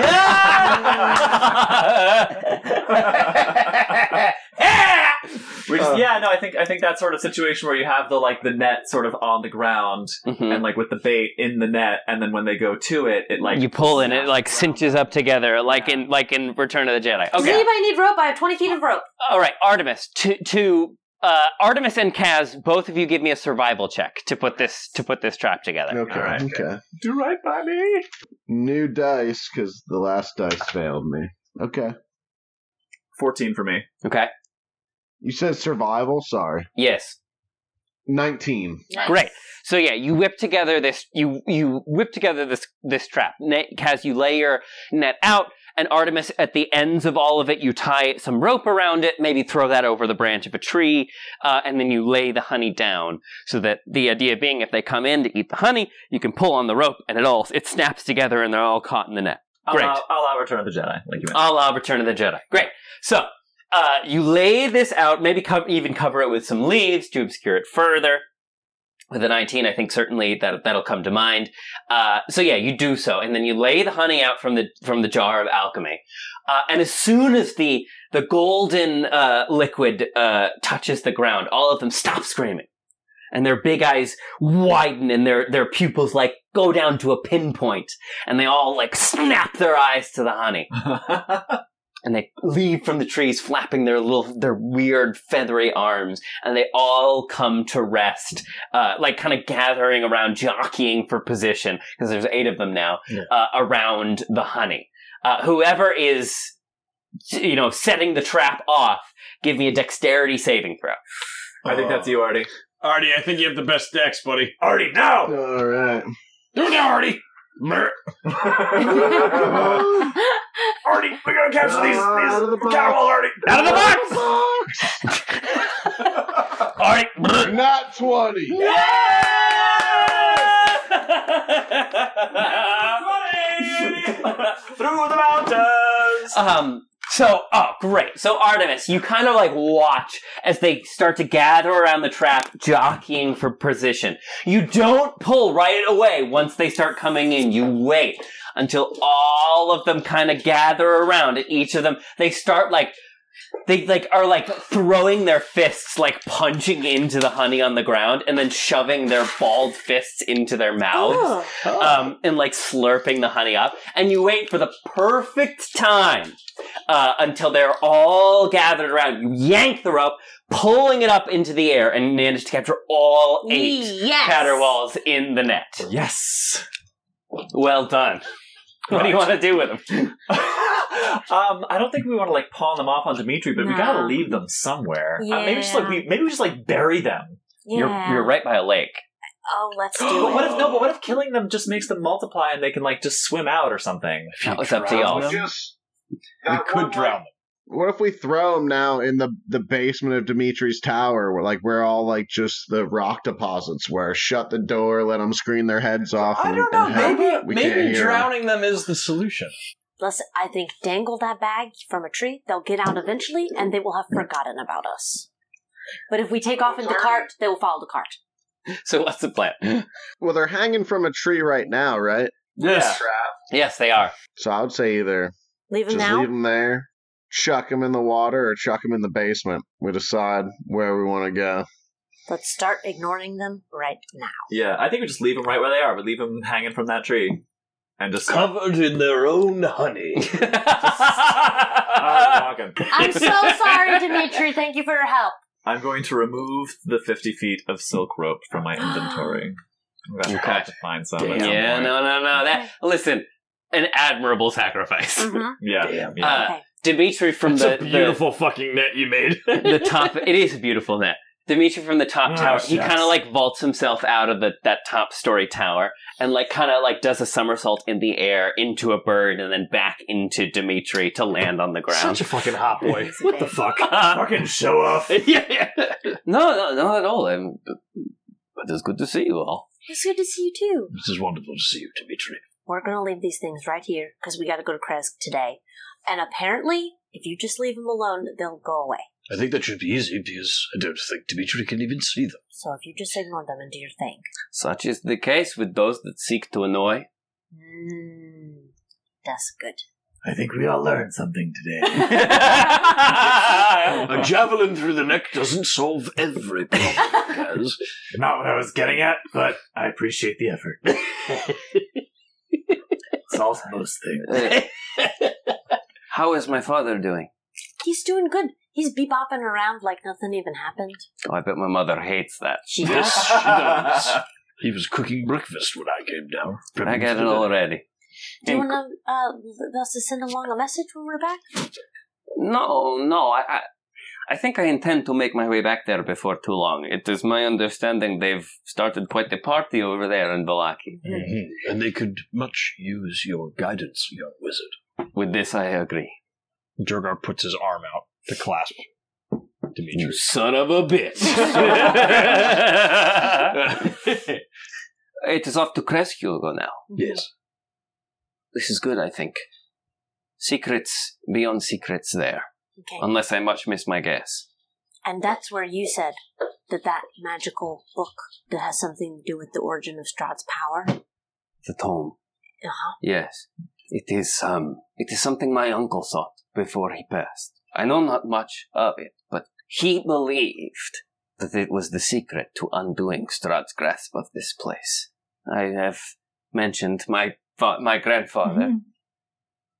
Which is, yeah, no, I think I think that sort of situation where you have the like the net sort of on the ground Mhm. and like with the bait in the net, and then when they go to it, it like you pull and it like cinches up together, like in like in Return of the Jedi. Does Okay. anybody need rope? I have 20 feet of rope. All right, Artemis. To to uh, Artemis and Kaz, both of you give me a survival check to put this to put this trap together. Okay, All right. okay. Do right by me. New dice because the last dice failed me. Okay. fourteen for me. Okay. You said survival. Sorry. Yes. Nineteen. Great. So yeah, you whip together this you you whip together this this trap. Net, Kaz, you lay your net out, and Artemis, at the ends of all of it, you tie some rope around it, maybe throw that over the branch of a tree, uh, and then you lay the honey down. So that the idea being, if they come in to eat the honey, you can pull on the rope, and it all it snaps together, and they're all caught in the net. Great. I'll, I'll, I'll Return of the Jedi, like you mentioned. la Return of the Jedi. Great. So, uh, you lay this out, maybe co- even cover it with some leaves to obscure it further. With a 19, I think certainly that, that'll come to mind. Uh, so yeah, you do so, and then you lay the honey out from the, from the jar of alchemy. Uh, and as soon as the, the golden, uh, liquid, uh, touches the ground, all of them stop screaming. And their big eyes widen and their, their pupils like go down to a pinpoint. And they all like snap their eyes to the honey and they leave from the trees flapping their little their weird feathery arms and they all come to rest uh, like kind of gathering around jockeying for position because there's eight of them now Yeah. uh, around the honey uh, whoever is you know setting the trap off give me a dexterity saving throw I think that's you, Artie. Artie, I think you have the best dex, buddy. Artie, now! All right. Do it now, Artie. Mer- Artie, we gotta capture these, Out of the these box. cattle, Artie! Out of the box! Artie. Not 20. Through the mountains! Um, so, oh, great. So, Artemis, you kind of like watch as they start to gather around the trap, jockeying for position. You don't pull right away once they start coming in. You wait until all of them kind of gather around and each of them, they start like, they like are like throwing their fists, like punching into the honey on the ground and then shoving their bald fists into their mouths um, and like slurping the honey up. And you wait for the perfect time uh, until they're all gathered around. You yank the rope, pulling it up into the air, and manage to capture all eight Yes. caterwauls in the net. Yes. Well done. What do you want to do with them? um, I don't think we want to like pawn them off on Dimitri, but we No. gotta leave them somewhere. Uh, maybe just like Yeah. we maybe we just like bury them. Yeah. You're you're right by a lake. Oh, let's do but it. what if no? But what if killing them just makes them multiply and they can like just swim out or something? It's up to y'all. Just We could drown them. What if we throw them now in the the basement of Dimitri's tower, where like we're all like just the rock deposits, where shut the door, let them screen their heads off. I and- don't know. and Maybe maybe drowning them is the solution. Listen, I think dangle that bag from a tree. They'll get out eventually, and they will have forgotten about us. But if we take off in the cart, they will follow the cart. So what's the plan? Well, they're hanging from a tree right now, right? Yes. Yes, they are. So I would say either Leave them just now. leave them there, chuck them in the water, or chuck them in the basement. We decide where we want to go. Let's start ignoring them right now. Yeah, I think we just leave them right where they are. We leave them hanging from that tree, and just Covered in their own honey. I'm so sorry, Dimitri. Thank you for your help. I'm going to remove the 50 feet of silk rope from my inventory. I'm gonna have to find some. at some yeah, point. no, no, no. That listen, an admirable sacrifice. Mhm. Yeah, Damn. yeah. Uh, Okay. Dimitri from That's the, a beautiful fucking net you made. the the top. It is a beautiful net. Dimitri from the top Oh, tower. He kind of like vaults himself out of the that top story tower and like kind of like does a somersault in the air into a bird and then back into Dimitri to land on the ground. Such a fucking hot boy. What the fuck? Fucking show off. yeah, yeah. No, no, not at all. I'm, but it's good to see you all. It's good to see you too. This is wonderful to see you, Dimitri. We're gonna leave these things right here because we got to go to Krezk today. And apparently, if you just leave them alone, they'll go away. I think that should be easy because I don't think Dimitri can even see them. So if you just ignore them and do your thing. Such is the case with those that seek to annoy. Mm, that's good. I think we all learned something today. A javelin through the neck doesn't solve every problem, guys. Not what I was getting at, but I appreciate the effort. It solves most things. How is my father doing? He's doing good. He's bebopping around like nothing even happened. Oh, I bet my mother hates that. She Yes, does. she does. He was cooking breakfast when I came down. I got it already. Do you want to uh, us to send along a message when we're back? No, no. I, I, I think I intend to make my way back there before too long. It is my understanding they've started quite the party over there in Vallaki. Mhm. And they could much use your guidance, young wizard. With this, I agree. Drogar puts his arm out to clasp You Demetrius. son of a bitch. it is off to Krezk now. Yes. This is good, I think. Secrets beyond secrets there. Okay. Unless I much miss my guess. And that's where you said that that magical book that has something to do with the origin of Strahd's power. The tome. Uh huh. Yes. It is um it is something my uncle thought before he passed. I know not much of it, but he believed that it was the secret to undoing Strahd's grasp of this place. I have mentioned my fa- my grandfather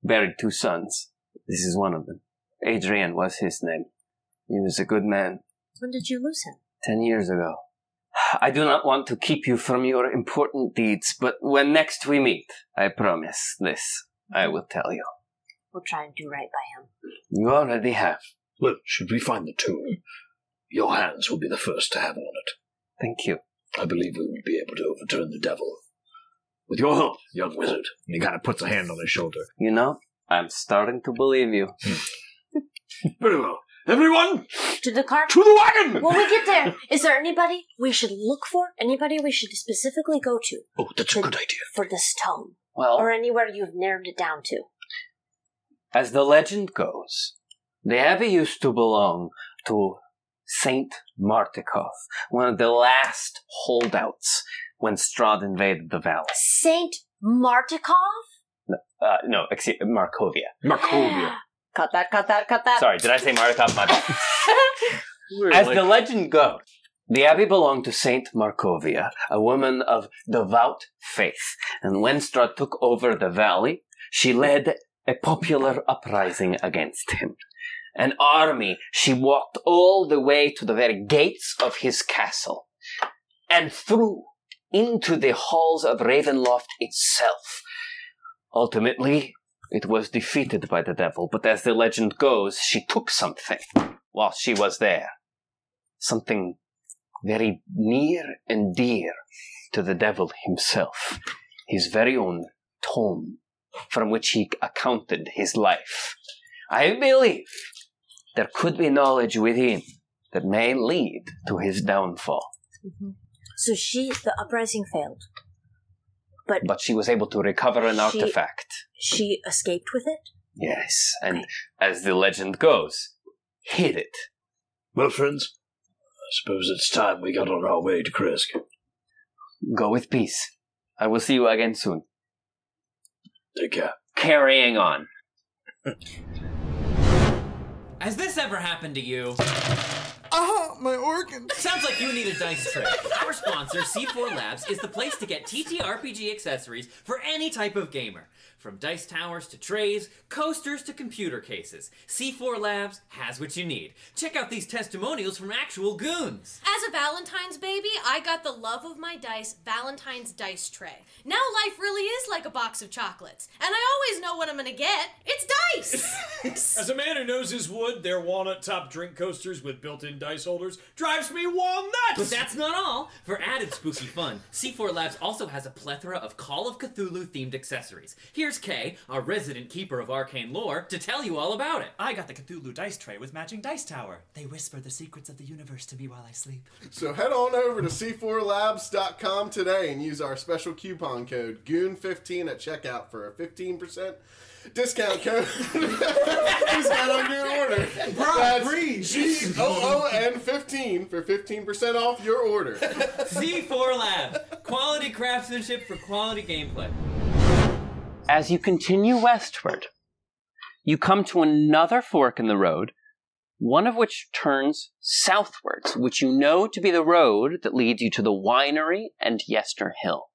buried two sons. This is one of them. Adrian was his name. He was a good man. When did you lose him? Ten years ago. I do not want to keep you from your important deeds, but when next we meet, I promise this, I mm-hmm. will tell you. We'll try and do right by him. You already have. Well, should we find the tomb, your hands will be the first to have on it. Thank you. I believe we will be able to overturn the devil. With your help, young wizard. And he kind of puts a hand on his shoulder. You know, I'm starting to believe you. Hmm. Very well. Everyone, To the cart? to the wagon! When we get there, is there anybody we should look for? Anybody we should specifically go to Oh, that's a good idea. for the stone. Well, Or anywhere you've narrowed it down to? as the legend goes, the abbey used to belong to Saint Martikov, one of the last holdouts when Strahd invaded the valley. Saint Martikov? Uh, no, excuse, Markovia. Markovia. Cut that, cut that, cut that. Sorry, did I say Martikov? My bad. As the legend goes, the abbey belonged to Saint Markovia, a woman of devout faith, and when Strahd took over the valley, she led a popular uprising against him. An army, she walked all the way to the very gates of his castle, and through into the halls of Ravenloft itself. Ultimately, it was defeated by the devil, but as the legend goes, she took something while she was there. Something very near and dear to the devil himself. His very own tome from which he accounted his life. I believe there could be knowledge within that may lead to his downfall. Mm-hmm. So she, the uprising failed. But But she was able to recover an She- artifact. she escaped with it? Yes, and as the legend goes, hid it. Well, friends, I suppose it's time we got on our way to Krezk. Go with peace. I will see you again soon. Take care. Carrying on. Has this ever happened to you? Ah, my organs. Sounds like you need a dice tray. Our sponsor, C4 Labs, is the place to get TTRPG accessories for any type of gamer. From dice towers to trays, coasters to computer cases. C4 Labs has what you need. Check out these testimonials from actual goons. As a Valentine's baby, I got the love of my dice Valentine's dice tray. Now life really is like a box of chocolates, and I always know what I'm gonna get. It's dice! As a man who knows his wood, their walnut top drink coasters with built in dice holders drives me walnuts! But that's not all. For added spooky fun, C4 Labs also has a plethora of Call of Cthulhu themed accessories. Here's Kay, our resident keeper of arcane lore, to tell you all about it. I got the Cthulhu dice tray with matching dice tower. They whisper the secrets of the universe to me while I sleep. So head on over to c4labs.com today and use our special coupon code GOON15 at checkout for a 15% discount code. discount on your order. Bro, That's breathe. G-O-O-N 15 for 15% off your order. C4 Labs, quality craftsmanship for quality gameplay. As you continue westward, you come to another fork in the road, one of which turns southwards, which you know to be the road that leads you to the winery and Yester Hill.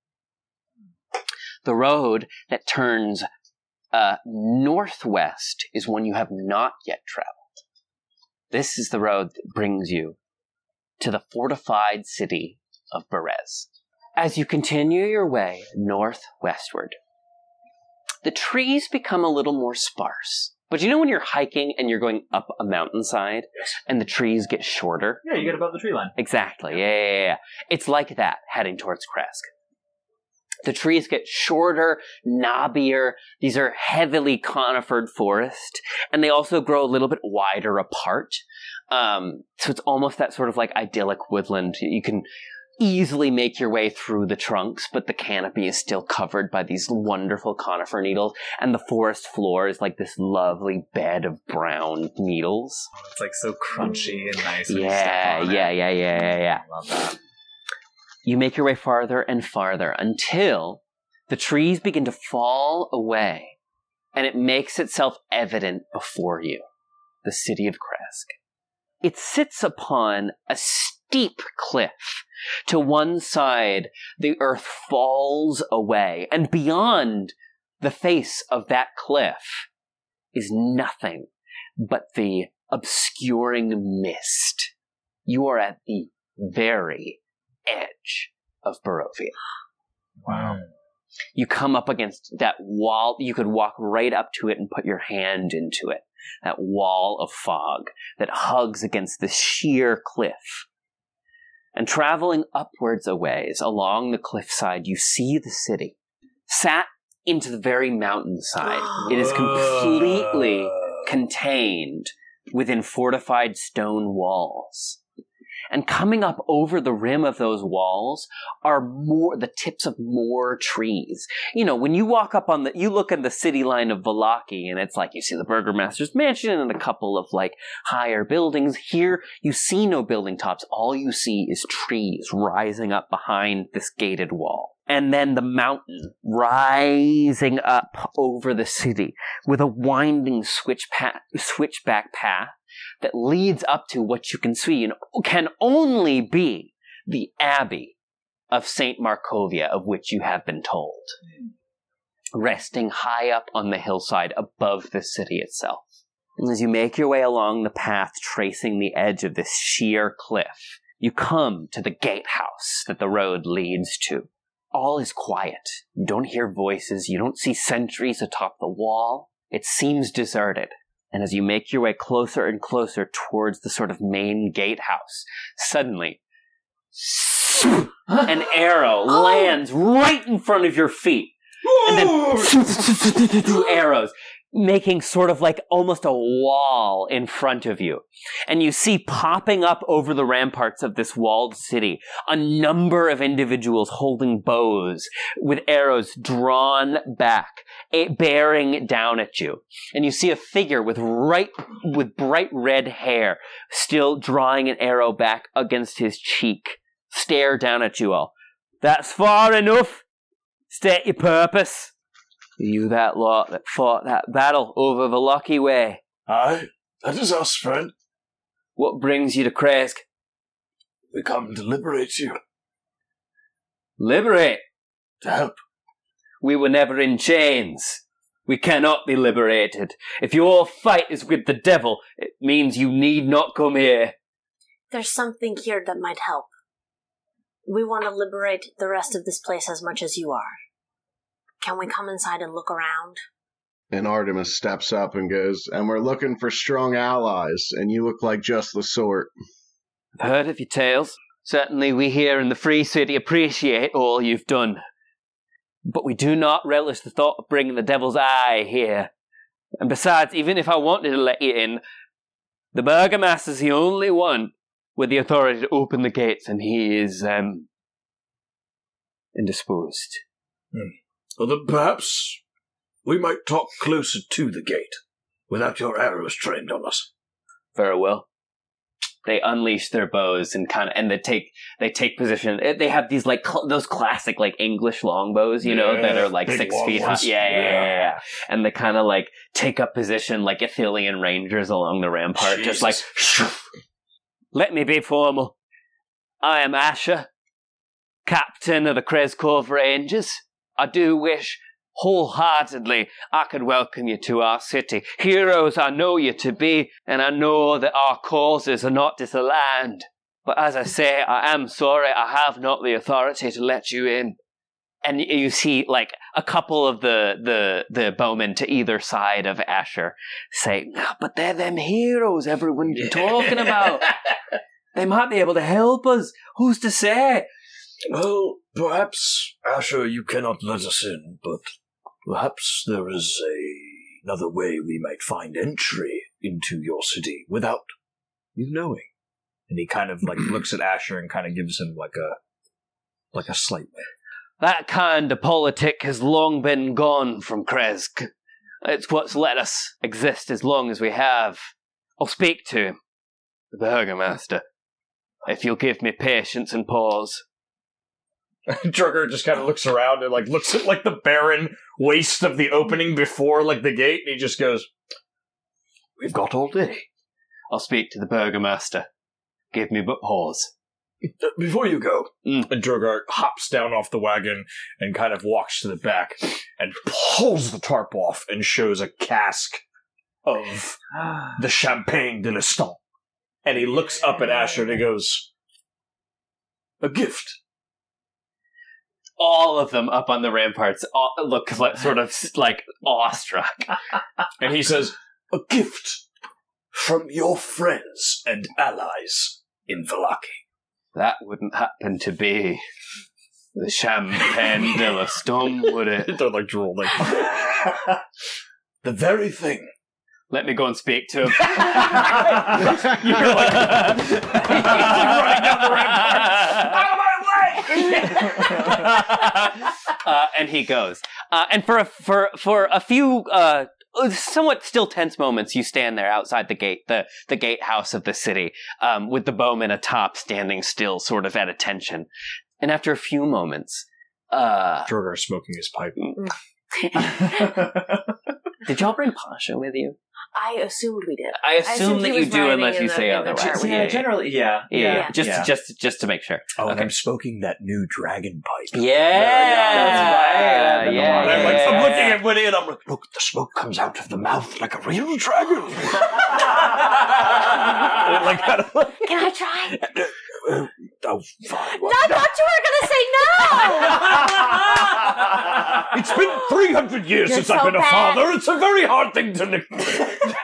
The road that turns uh, northwest is one you have not yet traveled. This is the road that brings you to the fortified city of Berez. As you continue your way northwestward, the trees become a little more sparse. But you know when you're hiking and you're going up a mountainside and the trees get shorter? Yeah, you get above the tree line. Exactly. Yeah, yeah, yeah, yeah. It's like that heading towards Krezk. The trees get shorter, knobbier. These are heavily conifered forest, and they also grow a little bit wider apart. Um, so it's almost that sort of like idyllic woodland. You can easily make your way through the trunks, but the canopy is still covered by these wonderful conifer needles, and the forest floor is like this lovely bed of brown needles. It's like so crunchy and nice. when you step Yeah, yeah, yeah, yeah, yeah, yeah. Love that. You make your way farther and farther until the trees begin to fall away and it makes itself evident before you the city of Krezk. It sits upon a steep cliff. To one side, the earth falls away, and beyond the face of that cliff is nothing but the obscuring mist. You are at the very edge of Barovia. Wow. You come up against that wall. You could walk right up to it and put your hand into it. That wall of fog that hugs against the sheer cliff. And traveling upwards a ways along the cliffside, you see the city. Sat into the very mountainside. It is completely contained within fortified stone walls. And coming up over the rim of those walls are more, the tips of more trees. You know, when you walk up on the, you look at the city line of Vallaki and it's like you see the Burgomaster's mansion and a couple of like higher buildings. Here, you see no building tops. All you see is trees rising up behind this gated wall. And then the mountain rising up over the city with a winding switchback path that leads up to what you can see and can only be the abbey of St. Markovia, of which you have been told, resting high up on the hillside above the city itself. And as you make your way along the path tracing the edge of this sheer cliff, you come to the gatehouse that the road leads to. All is quiet. You don't hear voices. You don't see sentries atop the wall. It seems deserted. And as you make your way closer and closer towards the sort of main gatehouse, suddenly an arrow oh. lands right in front of your feet. And then arrows making sort of like almost a wall in front of you. And you see popping up over the ramparts of this walled city a number of individuals holding bows with arrows drawn back, bearing down at you. And you see a figure with right, with bright red hair still drawing an arrow back against his cheek, stare down at you all. That's far enough. State your purpose. You that lot that fought that battle over the Lucky Way. Aye, that is us, friend. What brings you to Krezk? We come to liberate you. Liberate. To help. We were never in chains. We cannot be liberated. If your fight is with the devil, it means you need not come here. There's something here that might help. We want to liberate the rest of this place as much as you are. Can we come inside and look around? And Artemis steps up and goes, And we're looking for strong allies, and you look like just the sort. I've heard of your tales. Certainly we here in the Free City appreciate all you've done. But we do not relish the thought of bringing the devil's eye here. And besides, even if I wanted to let you in, the Burgomaster's the only one with the authority to open the gates, and he is, um, indisposed. Hmm. Well, then perhaps we might talk closer to the gate without your arrows trained on us. Very well. They unleash their bows and kind of, and they take they take position. Eh, They have these like cl- those classic like English longbows, you know, Yeah, that are like six feet high. Yeah, yeah, yeah, Yeah. And they kind of like take up position like Ithilien rangers along the rampart, just like. Let me be formal. I am Asher, captain of the Kreskov Rangers. I do wish wholeheartedly I could welcome you to our city. Heroes I know you to be, and I know that our causes are not disaligned. But as I say, I am sorry I have not the authority to let you in. And you see, like, a couple of the, the, the bowmen to either side of Asher say, "No, but they're them heroes everyone's talking about. They might be able to help us. Who's to say? Well, Perhaps, Asher, you cannot let us in, but perhaps there is a, another way we might find entry into your city without you knowing. And he kind of like looks at Asher and kind of gives him like a like a slight That kind of politic has long been gone from Krezk. It's what's let us exist as long as we have. I'll speak to him, the Burgomaster, if you'll give me patience and pause. Drogar just kind of looks around and like looks at like the barren waste of the opening before like the gate, and he just goes, "We've got all day." I'll speak to the Burgomaster. Give me but pause. Before you go, mm. and Drogar hops down off the wagon and kind of walks to the back and pulls the tarp off and shows a cask of the Champagne de l'Estampe. And he looks up at Asher and he goes, "A gift." All of them up on the ramparts all, look like, sort of like awestruck. and he says, "A gift from your friends and allies in Vallaki." That wouldn't happen to be the Champagne de l'Estampe, would it? They're like drooling. the very thing. Let me go and speak to him. You're like, running down the ramparts. Out of my way! uh, and he goes. Uh, and for a, for for a few uh, somewhat still tense moments, you stand there outside the gate, the the gatehouse of the city, um, with the bowman atop, standing still, sort of at attention. And after a few moments, uh, smoking his pipe. did y'all bring Pasha with you? I assumed we did. I assume he that you do unless you say otherwise. cart Yeah, generally, yeah. Yeah, Yeah. just Yeah. just just to make sure. Oh, and I'm smoking that new dragon pipe. Yeah, That's right. yeah, yeah, I'm, like, I'm yeah. looking at Winnie and I'm like, look, the smoke comes out of the mouth like a real dragon. like, kind of, Can I try? uh, oh, fine. No, I thought you were gonna say no. It's been 300 years You're since so I've been a father. It's a very hard thing to. ne-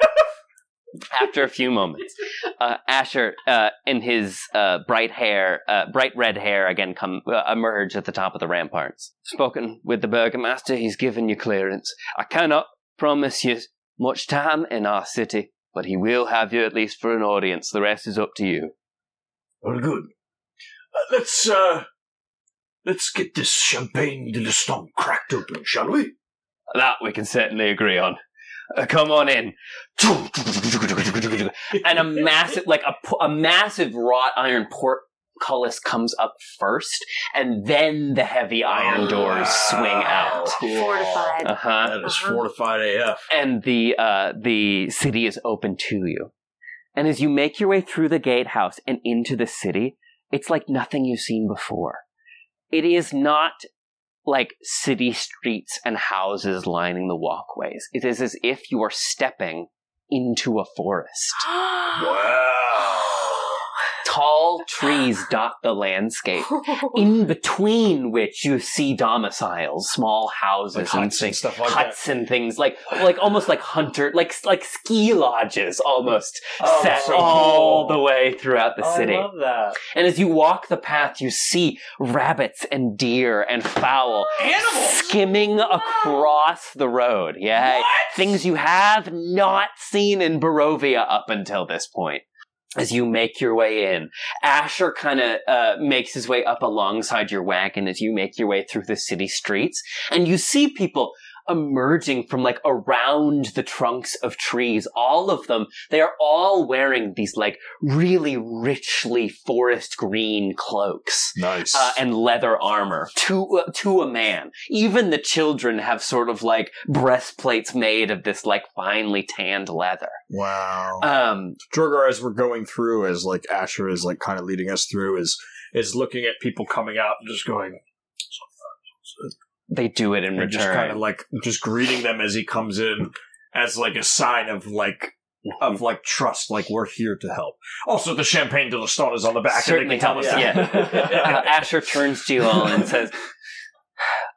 After a few moments, uh, Asher, uh, in his uh, bright hair, uh, bright red hair, again come uh, emerge at the top of the ramparts. Spoken with the burgomaster, he's given you clearance. I cannot promise you much time in our city, but he will have you at least for an audience. The rest is up to you. Well, good. Uh, let's, uh, let's get this champagne de l'Estampe cracked open, shall we? That we can certainly agree on. Uh, come on in. and a massive, like a, a massive wrought iron portcullis comes up first, and then the heavy iron doors swing out. Fortified. Uh huh. That is fortified AF. And the uh, the city is open to you. And as you make your way through the gatehouse and into the city, it's like nothing you've seen before. It is not like city streets and houses lining the walkways. It is as if you are stepping into a forest. Wow. Tall trees dot the landscape, in between which you see domiciles, small houses Like and huts and things, stuff like huts and things like like almost like hunter, like like ski lodges, almost Oh, set so all cool. the way throughout the Oh, city. I love that. And as you walk the path, you see rabbits and deer and fowl skimming ah. across the road. Yeah, things you have not seen in Barovia up until this point. As you make your way in, Asher kind of uh, makes his way up alongside your wagon as you make your way through the city streets, and you see people emerging from like around the trunks of trees. All of them, they are all wearing these like really richly forest green cloaks. Nice. Uh, and leather armor to uh, to a man. Even the children have sort of like breastplates made of this like finely tanned leather. Wow. Um, Drogar, as we're going through, as like Asher is like kind of leading us through, is is looking at people coming out and just going, they do it in and return. just kind of like just greeting them as he comes in, as like a sign of like of like trust, like we're here to help. Also, the champagne de l'Estampe is on the back, Certainly and they can tell us. yeah. Uh, Asher turns to you all and says,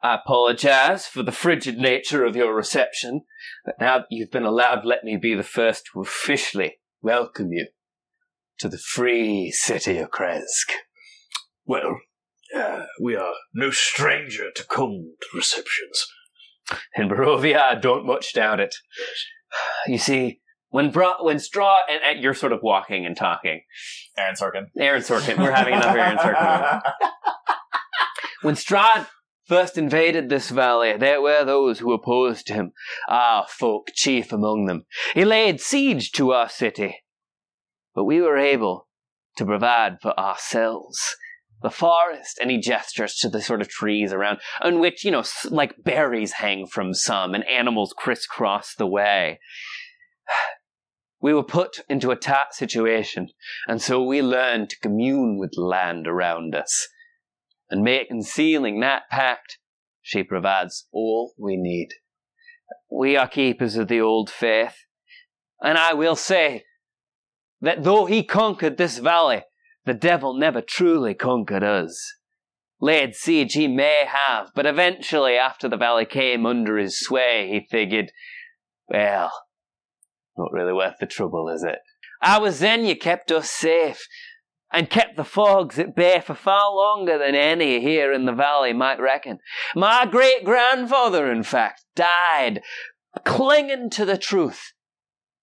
I apologize for the frigid nature of your reception, but now that you've been allowed, let me be the first to officially welcome you to the free city of Krezk. Well, Uh, we are no stranger to cold receptions. In Barovia, I don't much doubt it. You see, when Bra- when Straw and, and you're sort of walking and talking. Aaron Sorkin. Aaron Sorkin. We're having another Aaron Sorkin. When Strahd first invaded this valley, there were those who opposed him, our folk chief among them. He laid siege to our city, but we were able to provide for ourselves. The forest, and he gestures to the sort of trees around, on which, you know, like berries hang from some, and animals crisscross the way. We were put into a tight situation, and so we learned to commune with the land around us. And making sealing that pact, she provides all we need. We are keepers of the old faith, and I will say that though he conquered this valley, the devil never truly conquered us. Laid siege he may have, but eventually, after the valley came under his sway, he figured, well, not really worth the trouble, is it? Then you kept us safe, and kept the fogs at bay for far longer than any here in the valley might reckon. My great grandfather, in fact, died clinging to the truth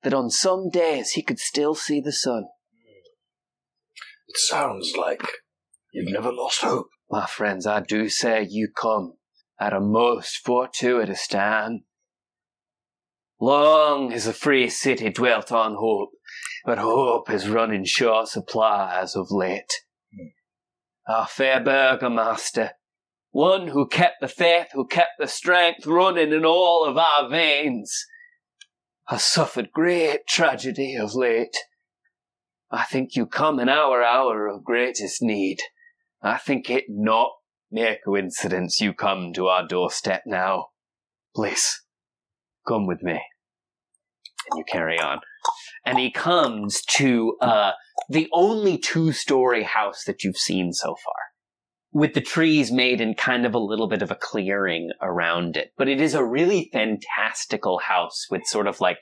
that on some days he could still see the sun. It sounds like you've never lost hope. My friends, I do say you come at a most fortuitous time. Long has the free city dwelt on hope, but hope has run in short supply as of late. Our fair burgomaster, one who kept the faith, who kept the strength running in all of our veins, has suffered great tragedy of late. I think you come in our hour of greatest need. I think it not mere coincidence you come to our doorstep now. Please, come with me. And you carry on. And he comes to uh, the only two story house that you've seen so far. With the trees made in kind of a little bit of a clearing around it. But it is a really fantastical house with sort of like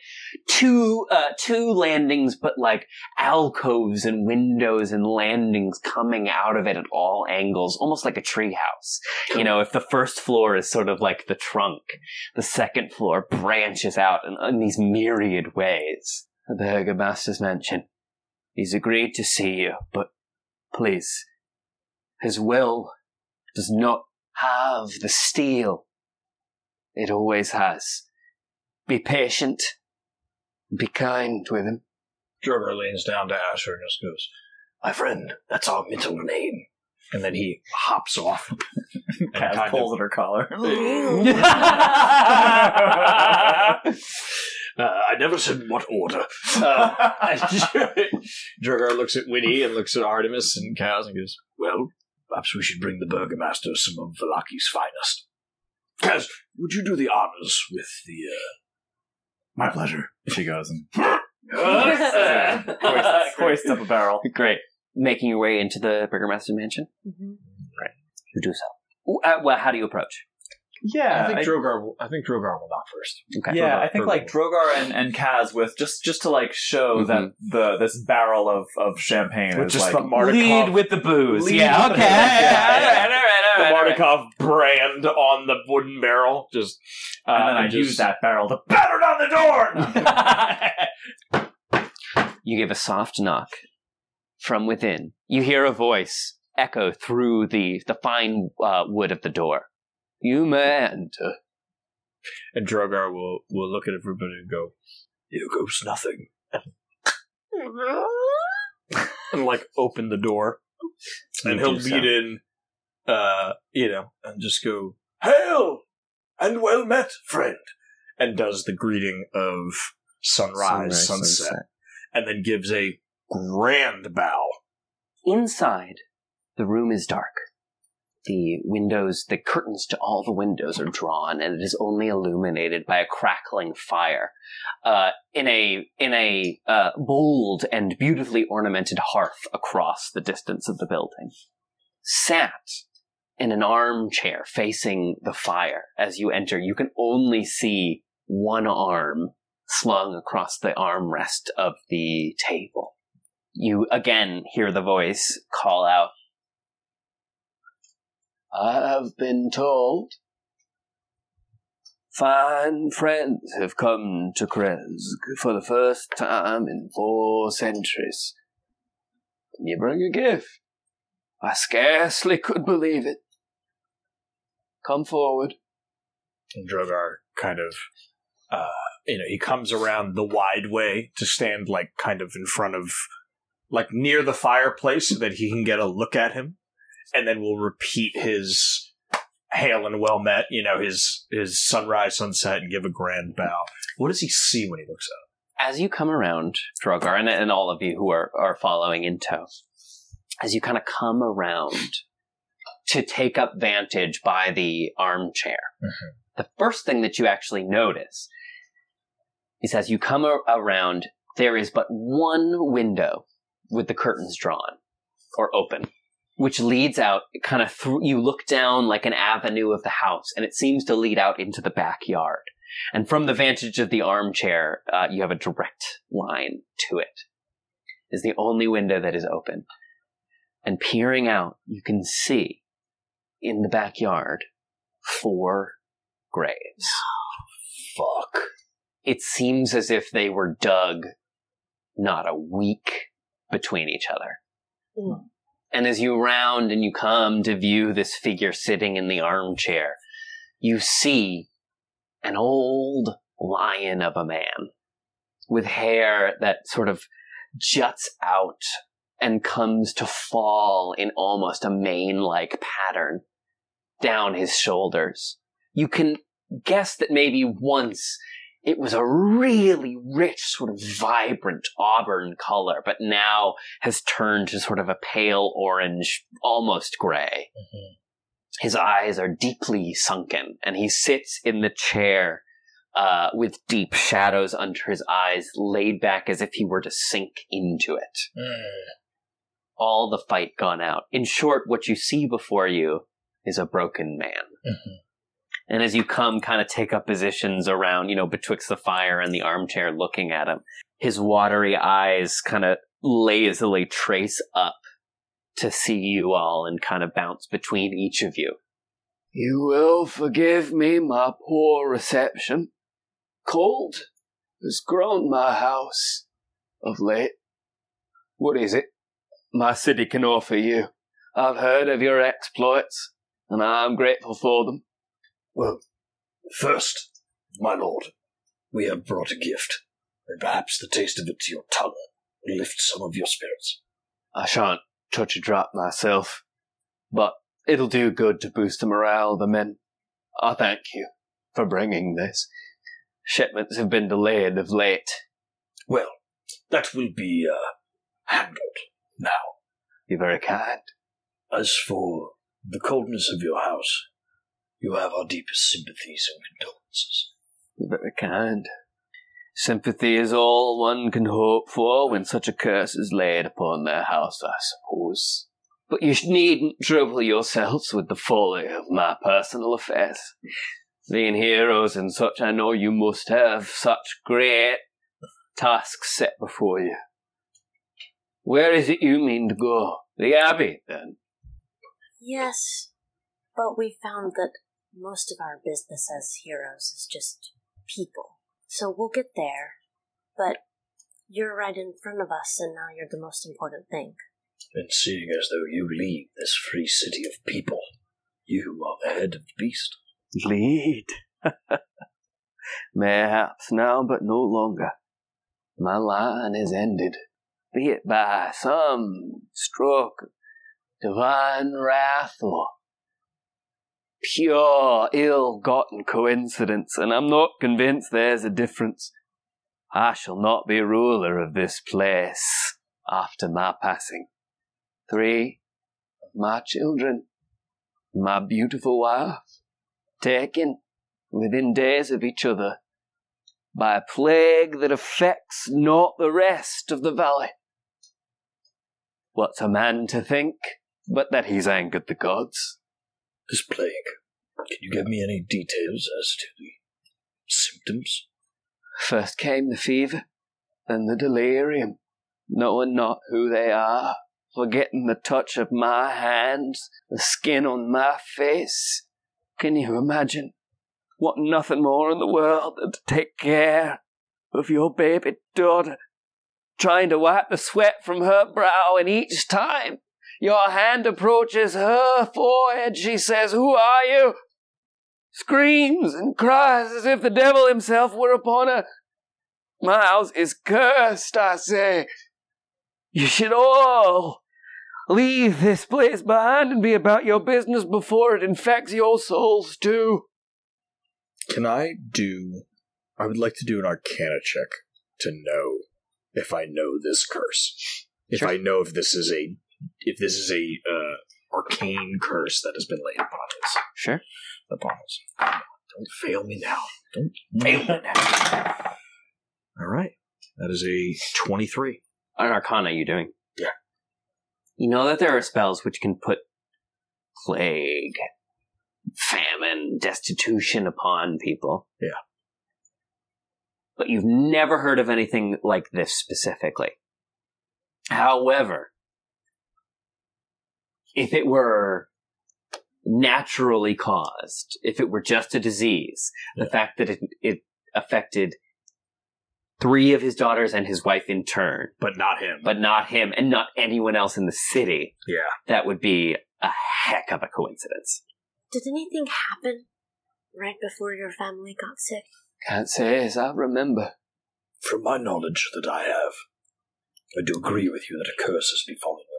two, uh, two landings, but like alcoves and windows and landings coming out of it at all angles, almost like a tree house. You know, if the first floor is sort of like the trunk, the second floor branches out in, in these myriad ways. The burgomaster's mansion. He's agreed to see you, but please, his will does not have the steel it always has. Be patient. Be kind with him. Drogar leans down to Asher and just goes, My friend, that's our middle name. And then he hops off. and Kaz pulls at her collar. Uh, I never said what order. Uh, and looks at Winnie and looks at Artemis and Kaz and goes, Well, perhaps we should bring the burgomaster some of Vallaki's finest. Kaz, would you do the honors with the. Uh... My pleasure. She goes and Hoist- hoist up a barrel. Great. Making your way into the Burgomaster mansion. Right. You do so. Uh, well, how do you approach? Yeah, I think I- Drogar. Will, I think Drogar will knock first. Okay. Yeah, Drogar- I think Drogar like Drogar and, and Kaz with just just to like show that the this barrel of, of champagne With is just like the Mardukov- Lead with the booze. Lead yeah, okay. the booze. Yeah, All right. All right. the right, all right. Mardukov brand on the wooden barrel. Just uh, and then I just- use that barrel to batter down the door. You give a soft knock from within. You hear a voice echo through the, the fine uh, wood of the door. You may enter. And Drogar will will look at everybody and go, "Here goes nothing," and like open the door, and You he'll do so. lead in, uh, you know, and just go, "Hail and well met, friend," and does the greeting of sunrise, Sunrise, sunset, sunset. and then gives a grand bow. Inside, the room is dark. The windows, the curtains to all the windows are drawn, and it is only illuminated by a crackling fire. Uh, in a in a uh, bold and beautifully ornamented hearth across the distance of the building, sat in an armchair facing the fire. As you enter, you can only see one arm slung across the armrest of the table you again hear the voice call out, I have been told fine friends have come to Krezk for the first time in four centuries. You bring a gift. I scarcely could believe it. Come forward. And Drogar kind of, uh, you know, he comes around the wide way to stand like kind of in front of, like near the fireplace so that he can get a look at him, and then we'll repeat his hail and well met, you know, his his sunrise, sunset, and give a grand bow. What does he see when he looks up? As you come around, Drogar, and, and all of you who are, are following in tow, as you kind of come around to take up vantage by the armchair, mm-hmm. the first thing that you actually notice is as you come a- around, there is but one window with the curtains drawn or open, which leads out kind of through. You look down like an avenue of the house, and it seems to lead out into the backyard. And from the vantage of the armchair, uh, you have a direct line to it. Is the only window that is open. And peering out, you can see in the backyard four graves. Fuck. It seems as if they were dug not a week between each other. And as you round and you come to view this figure sitting in the armchair, you see an old lion of a man with hair that sort of juts out and comes to fall in almost a mane like pattern down his shoulders. You can guess that maybe once it was a really rich, sort of vibrant auburn color, but now has turned to sort of a pale orange, almost gray. Mm-hmm. His eyes are deeply sunken, and he sits in the chair uh, with deep shadows under his eyes, laid back as if he were to sink into it. Mm. All the fight gone out. In short, what you see before you is a broken man. Mm-hmm. And as you come, kind of take up positions around, you know, betwixt the fire and the armchair looking at him, his watery eyes kind of lazily trace up to see you all and kind of bounce between each of you. You will forgive me my poor reception. Cold has grown my house of late. What is it my city can offer you? I've heard of your exploits, and I'm grateful for them. Well, first, my lord, we have brought a gift, and perhaps the taste of it to your tongue will lift some of your spirits. I shan't touch a drop myself, but it'll do good to boost the morale of the men. I thank you for bringing this. Shipments have been delayed of late. Well, that will be uh, handled now. You're very kind. As for the coldness of your house, you have our deepest sympathies and condolences. You're very kind. Sympathy is all one can hope for when such a curse is laid upon their house, I suppose. But you needn't trouble yourselves with the folly of my personal affairs. Being heroes and such, I know you must have such great tasks set before you. Where is it you mean to go? The Abbey, then? Yes, but we found that most of our business as heroes is just people. So we'll get there, but you're right in front of us, and now you're the most important thing. And seeing as though you lead this free city of people, you are the head of the beast. Lead? Mayhaps now, but no longer. My line is ended, be it by some stroke of divine wrath or pure ill-gotten coincidence, and I'm not convinced there's a difference. I shall not be ruler of this place after my passing. Three of my children, my beautiful wife, taken within days of each other by a plague that affects not the rest of the valley. What's a man to think but that he's angered the gods? This plague, can you give me any details as to the symptoms? First came the fever, then the delirium, knowing not who they are forgetting the touch of my hands, the skin on my face. Can you imagine? Want nothing more in the world than to take care of your baby daughter, trying to wipe the sweat from her brow, and each time your hand approaches her forehead, she says, Who are you? Screams and cries as if the devil himself were upon her. My house is cursed, I say. You should all leave this place behind and be about your business before it infects your souls too. Can I do? I would like to do an Arcana check to know if I know this curse. If I know if this is a if this is a uh, arcane curse that has been laid upon us. Sure. Upon us. Don't fail me now. Don't fail me now. All right. That is a twenty-three. An arcana you doing? Yeah. You know that there are spells which can put plague, famine, destitution upon people. Yeah. But you've never heard of anything like this specifically. However, if it were naturally caused, if it were just a disease, the fact that it, it affected three of his daughters and his wife in turn, but not him, but not him, and not anyone else in the city, Yeah. that would be a heck of a coincidence. Did anything happen right before your family got sick? Can't say as I remember. From my knowledge that I have, I do agree with you that a curse has befallen your house.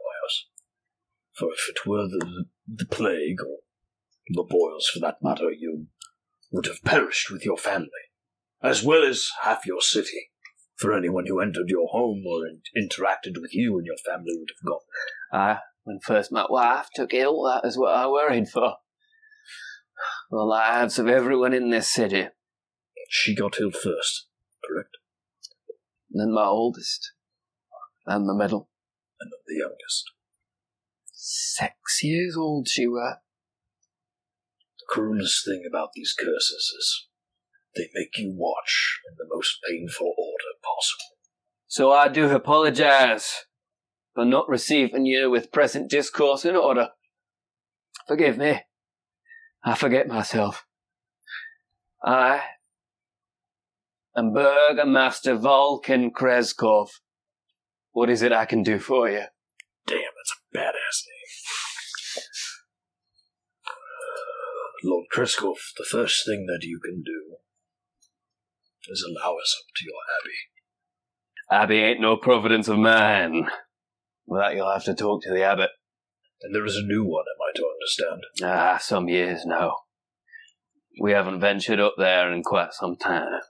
For if it were the, the plague, or the boils for that matter, you would have perished with your family, as well as half your city. For anyone who entered your home or in- interacted with you and your family would have gone. I, when first my wife took ill, that is what I worried for. The lives of everyone in this city. She got ill first, correct? Then my oldest. And the middle. And the youngest. Six years old she were. The cruelest thing about these curses is they make you watch in the most painful order possible. So I do apologize for not receiving you with present discourse in order. Forgive me. I forget myself. I am Burgomaster Vulcan Krezkov. What is it I can do for you? Damn, that's a badass name. Lord Krezkov, the first thing that you can do is allow us up to your abbey. Abbey ain't no providence of mine. Well, that you'll have to talk to the abbot. And there is a new one, am I to understand? Ah, some years now. We haven't ventured up there in quite some time.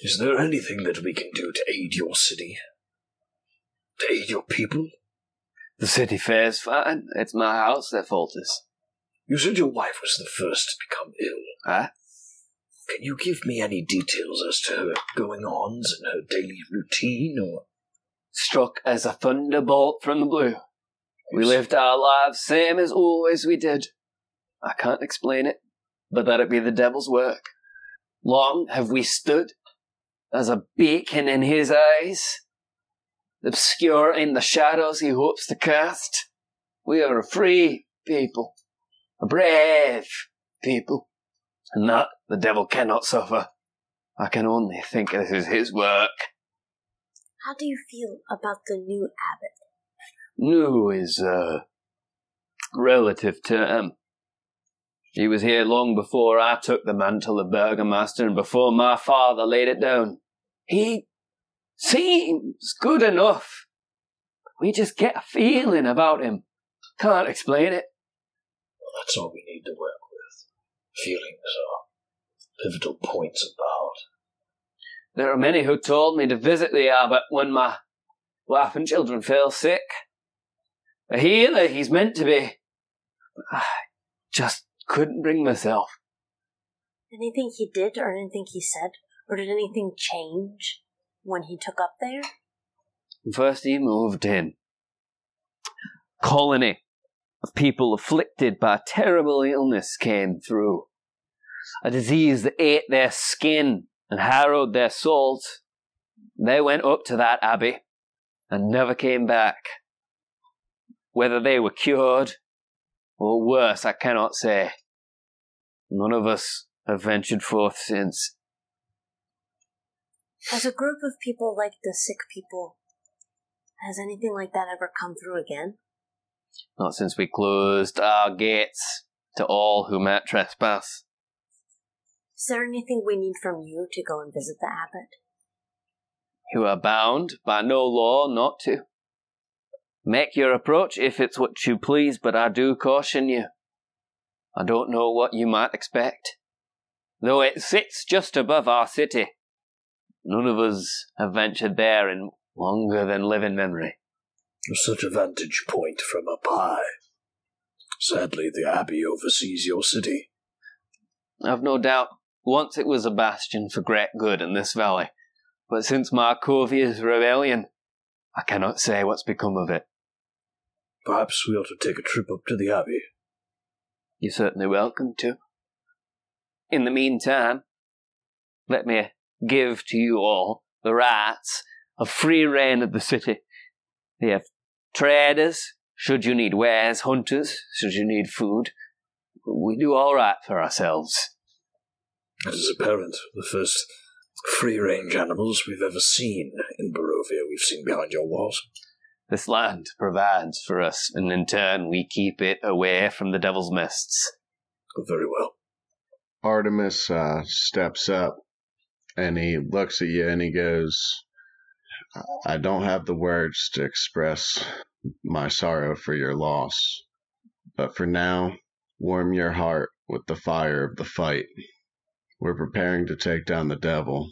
Is there anything that we can do to aid your city? To aid your people? The city fares fine. It's my house that falters. You said your wife was the first to become ill. Huh? Can you give me any details as to her going ons and her daily routine, or Struck as a thunderbolt from the blue. We lived our lives same as always we did. I can't explain it, but that it be the devil's work. Long have we stood as a beacon in his eyes, obscuring the shadows he hopes to cast. We are a free people, a brave people, and that the devil cannot suffer. I can only think this is his work. How do you feel about the new abbot? New is a relative term. He was here long before I took the mantle of burgomaster and before my father laid it down. He seems good enough. We just get a feeling about him. Can't explain it. well, that's all we need to work with. Feelings are pivotal points of the heart. There are many who told me to visit the abbot when my wife and children fell sick. A healer he's meant to be. I just couldn't bring myself. Anything he did or anything he said? Or did anything change when he took up there? First he moved in. Colony of people afflicted by a terrible illness came through. A disease that ate their skin and harrowed their souls. They went up to that abbey and never came back. Whether they were cured or worse, I cannot say. None of us have ventured forth since. As a group of people like the sick people, has anything like that ever come through again? Not since we closed our gates to all who might trespass. Is there anything we need from you to go and visit the abbot? You are bound by no law not to. Make your approach if it's what you please, but I do caution you. I don't know what you might expect. Though it sits just above our city, none of us have ventured there in longer than living memory. Such a vantage point from up high. Sadly, the Abbey oversees your city. I've no doubt once it was a bastion for great good in this valley, but since Markovia's rebellion, I cannot say what's become of it. Perhaps we ought to take a trip up to the Abbey. You're certainly welcome to. In the meantime, let me give to you all the rights of free rein of the city. We have traders, should you need wares, hunters, should you need food. We do all right for ourselves. It is apparent the first free range animals we've ever seen in Barovia we've seen behind your walls. This land provides for us, and in turn we keep it away from the devil's mists. Very well. Artemis uh, steps up and he looks at you and he goes, I don't have the words to express my sorrow for your loss, but for now, warm your heart with the fire of the fight. We're preparing to take down the devil.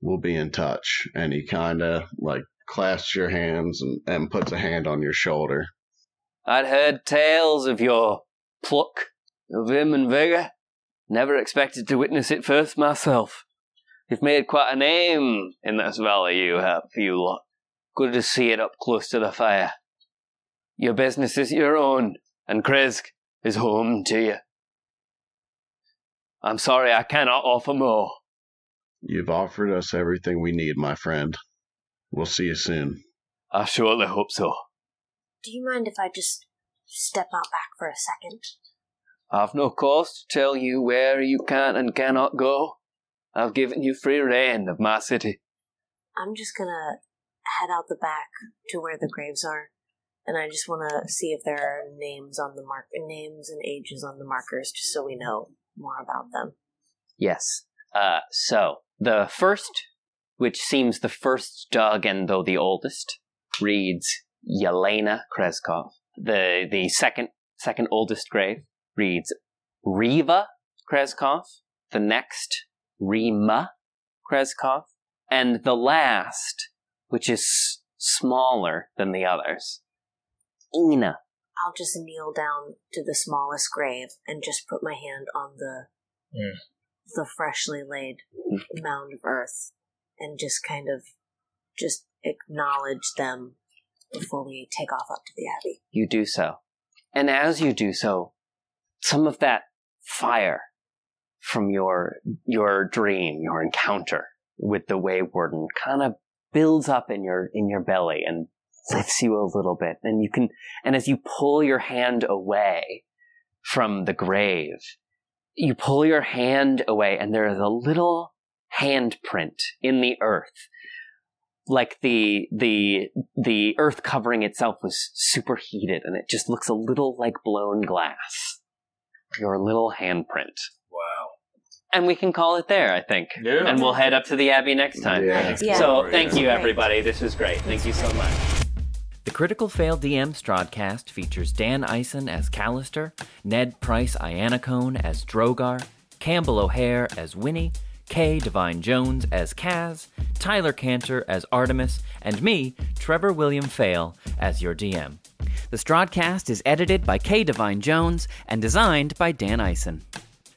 We'll be in touch. And he kind of like clasps your hands and, and puts a hand on your shoulder. I'd heard tales of your pluck, of vim and vigour. Never expected to witness it first myself. You've made quite a name in this valley, you have, you lot. Good to see it up close to the fire. Your business is your own, and Krezk is home to you. I'm sorry I cannot offer more. You've offered us everything we need, my friend. We'll see you soon. I surely hope so. Do you mind if I just step out back for a second? I've no cause to tell you where you can and cannot go. I've given you free rein of my city. I'm just gonna head out the back to where the graves are, and I just want to see if there are names on the mark, names and ages on the markers, just so we know more about them. Yes. Uh, so the first, which seems the first dug and though the oldest, reads Yelena Krezkov. The the second second oldest grave reads Riva Krezkov. The next Rima Krezkov, and the last, which is smaller than the others, Ina. I'll just kneel down to the smallest grave and just put my hand on the Mm. the freshly laid mound of earth and just kind of just acknowledge them before we take off up to the abbey. You do so. And as you do so, some of that fire from your your dream, your encounter with the Way Warden kind of builds up in your in your belly and lifts you a little bit. And you can and as you pull your hand away from the grave, you pull your hand away and there is a little handprint in the earth. Like the the the earth covering itself was superheated and it just looks a little like blown glass. Your little handprint and we can call it there i think Yeah. and we'll head up to the abbey next time Yeah. Yeah. so thank you everybody this was great thank you so much The Critical Fail DM Strahdcast features Dan Eisen as Callister, Ned Price Ianacone as Drogar, Campbell O'Hare as Winnie, Kay Divine Jones as Kaz, Tyler Cantor as Artemis, and me, Trevor William Fail, as your DM. The Strahdcast is edited by Kay Divine Jones and designed by Dan Eisen.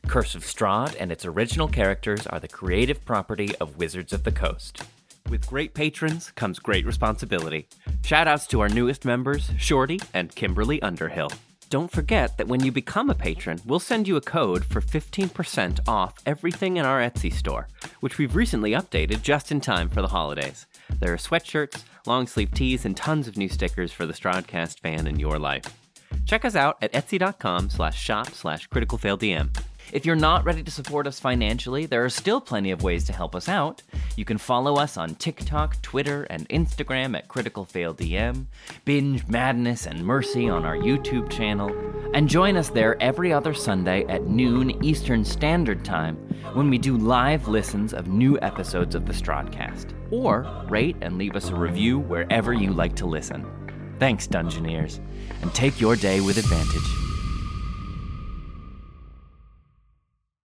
Curse of Strahd and its original characters are the creative property of Wizards of the Coast. With great patrons comes great responsibility. Shoutouts to our newest members, Shorty and Kimberly Underhill. Don't forget that when you become a patron, we'll send you a code for 15% off everything in our Etsy store, which we've recently updated just in time for the holidays. There are sweatshirts, long sleeve tees, and tons of new stickers for the Strahdcast fan in your life. Check us out at etsy.com slash shop slash criticalfaildm. If you're not ready to support us financially, there are still plenty of ways to help us out. You can follow us on TikTok, Twitter, and Instagram at CriticalFailDM, binge Madness and Mercy on our YouTube channel, and join us there every other Sunday at noon Eastern Standard Time when we do live listens of new episodes of the Strahdcast. Or rate and leave us a review wherever you like to listen. Thanks, Dungeoneers, and take your day with advantage.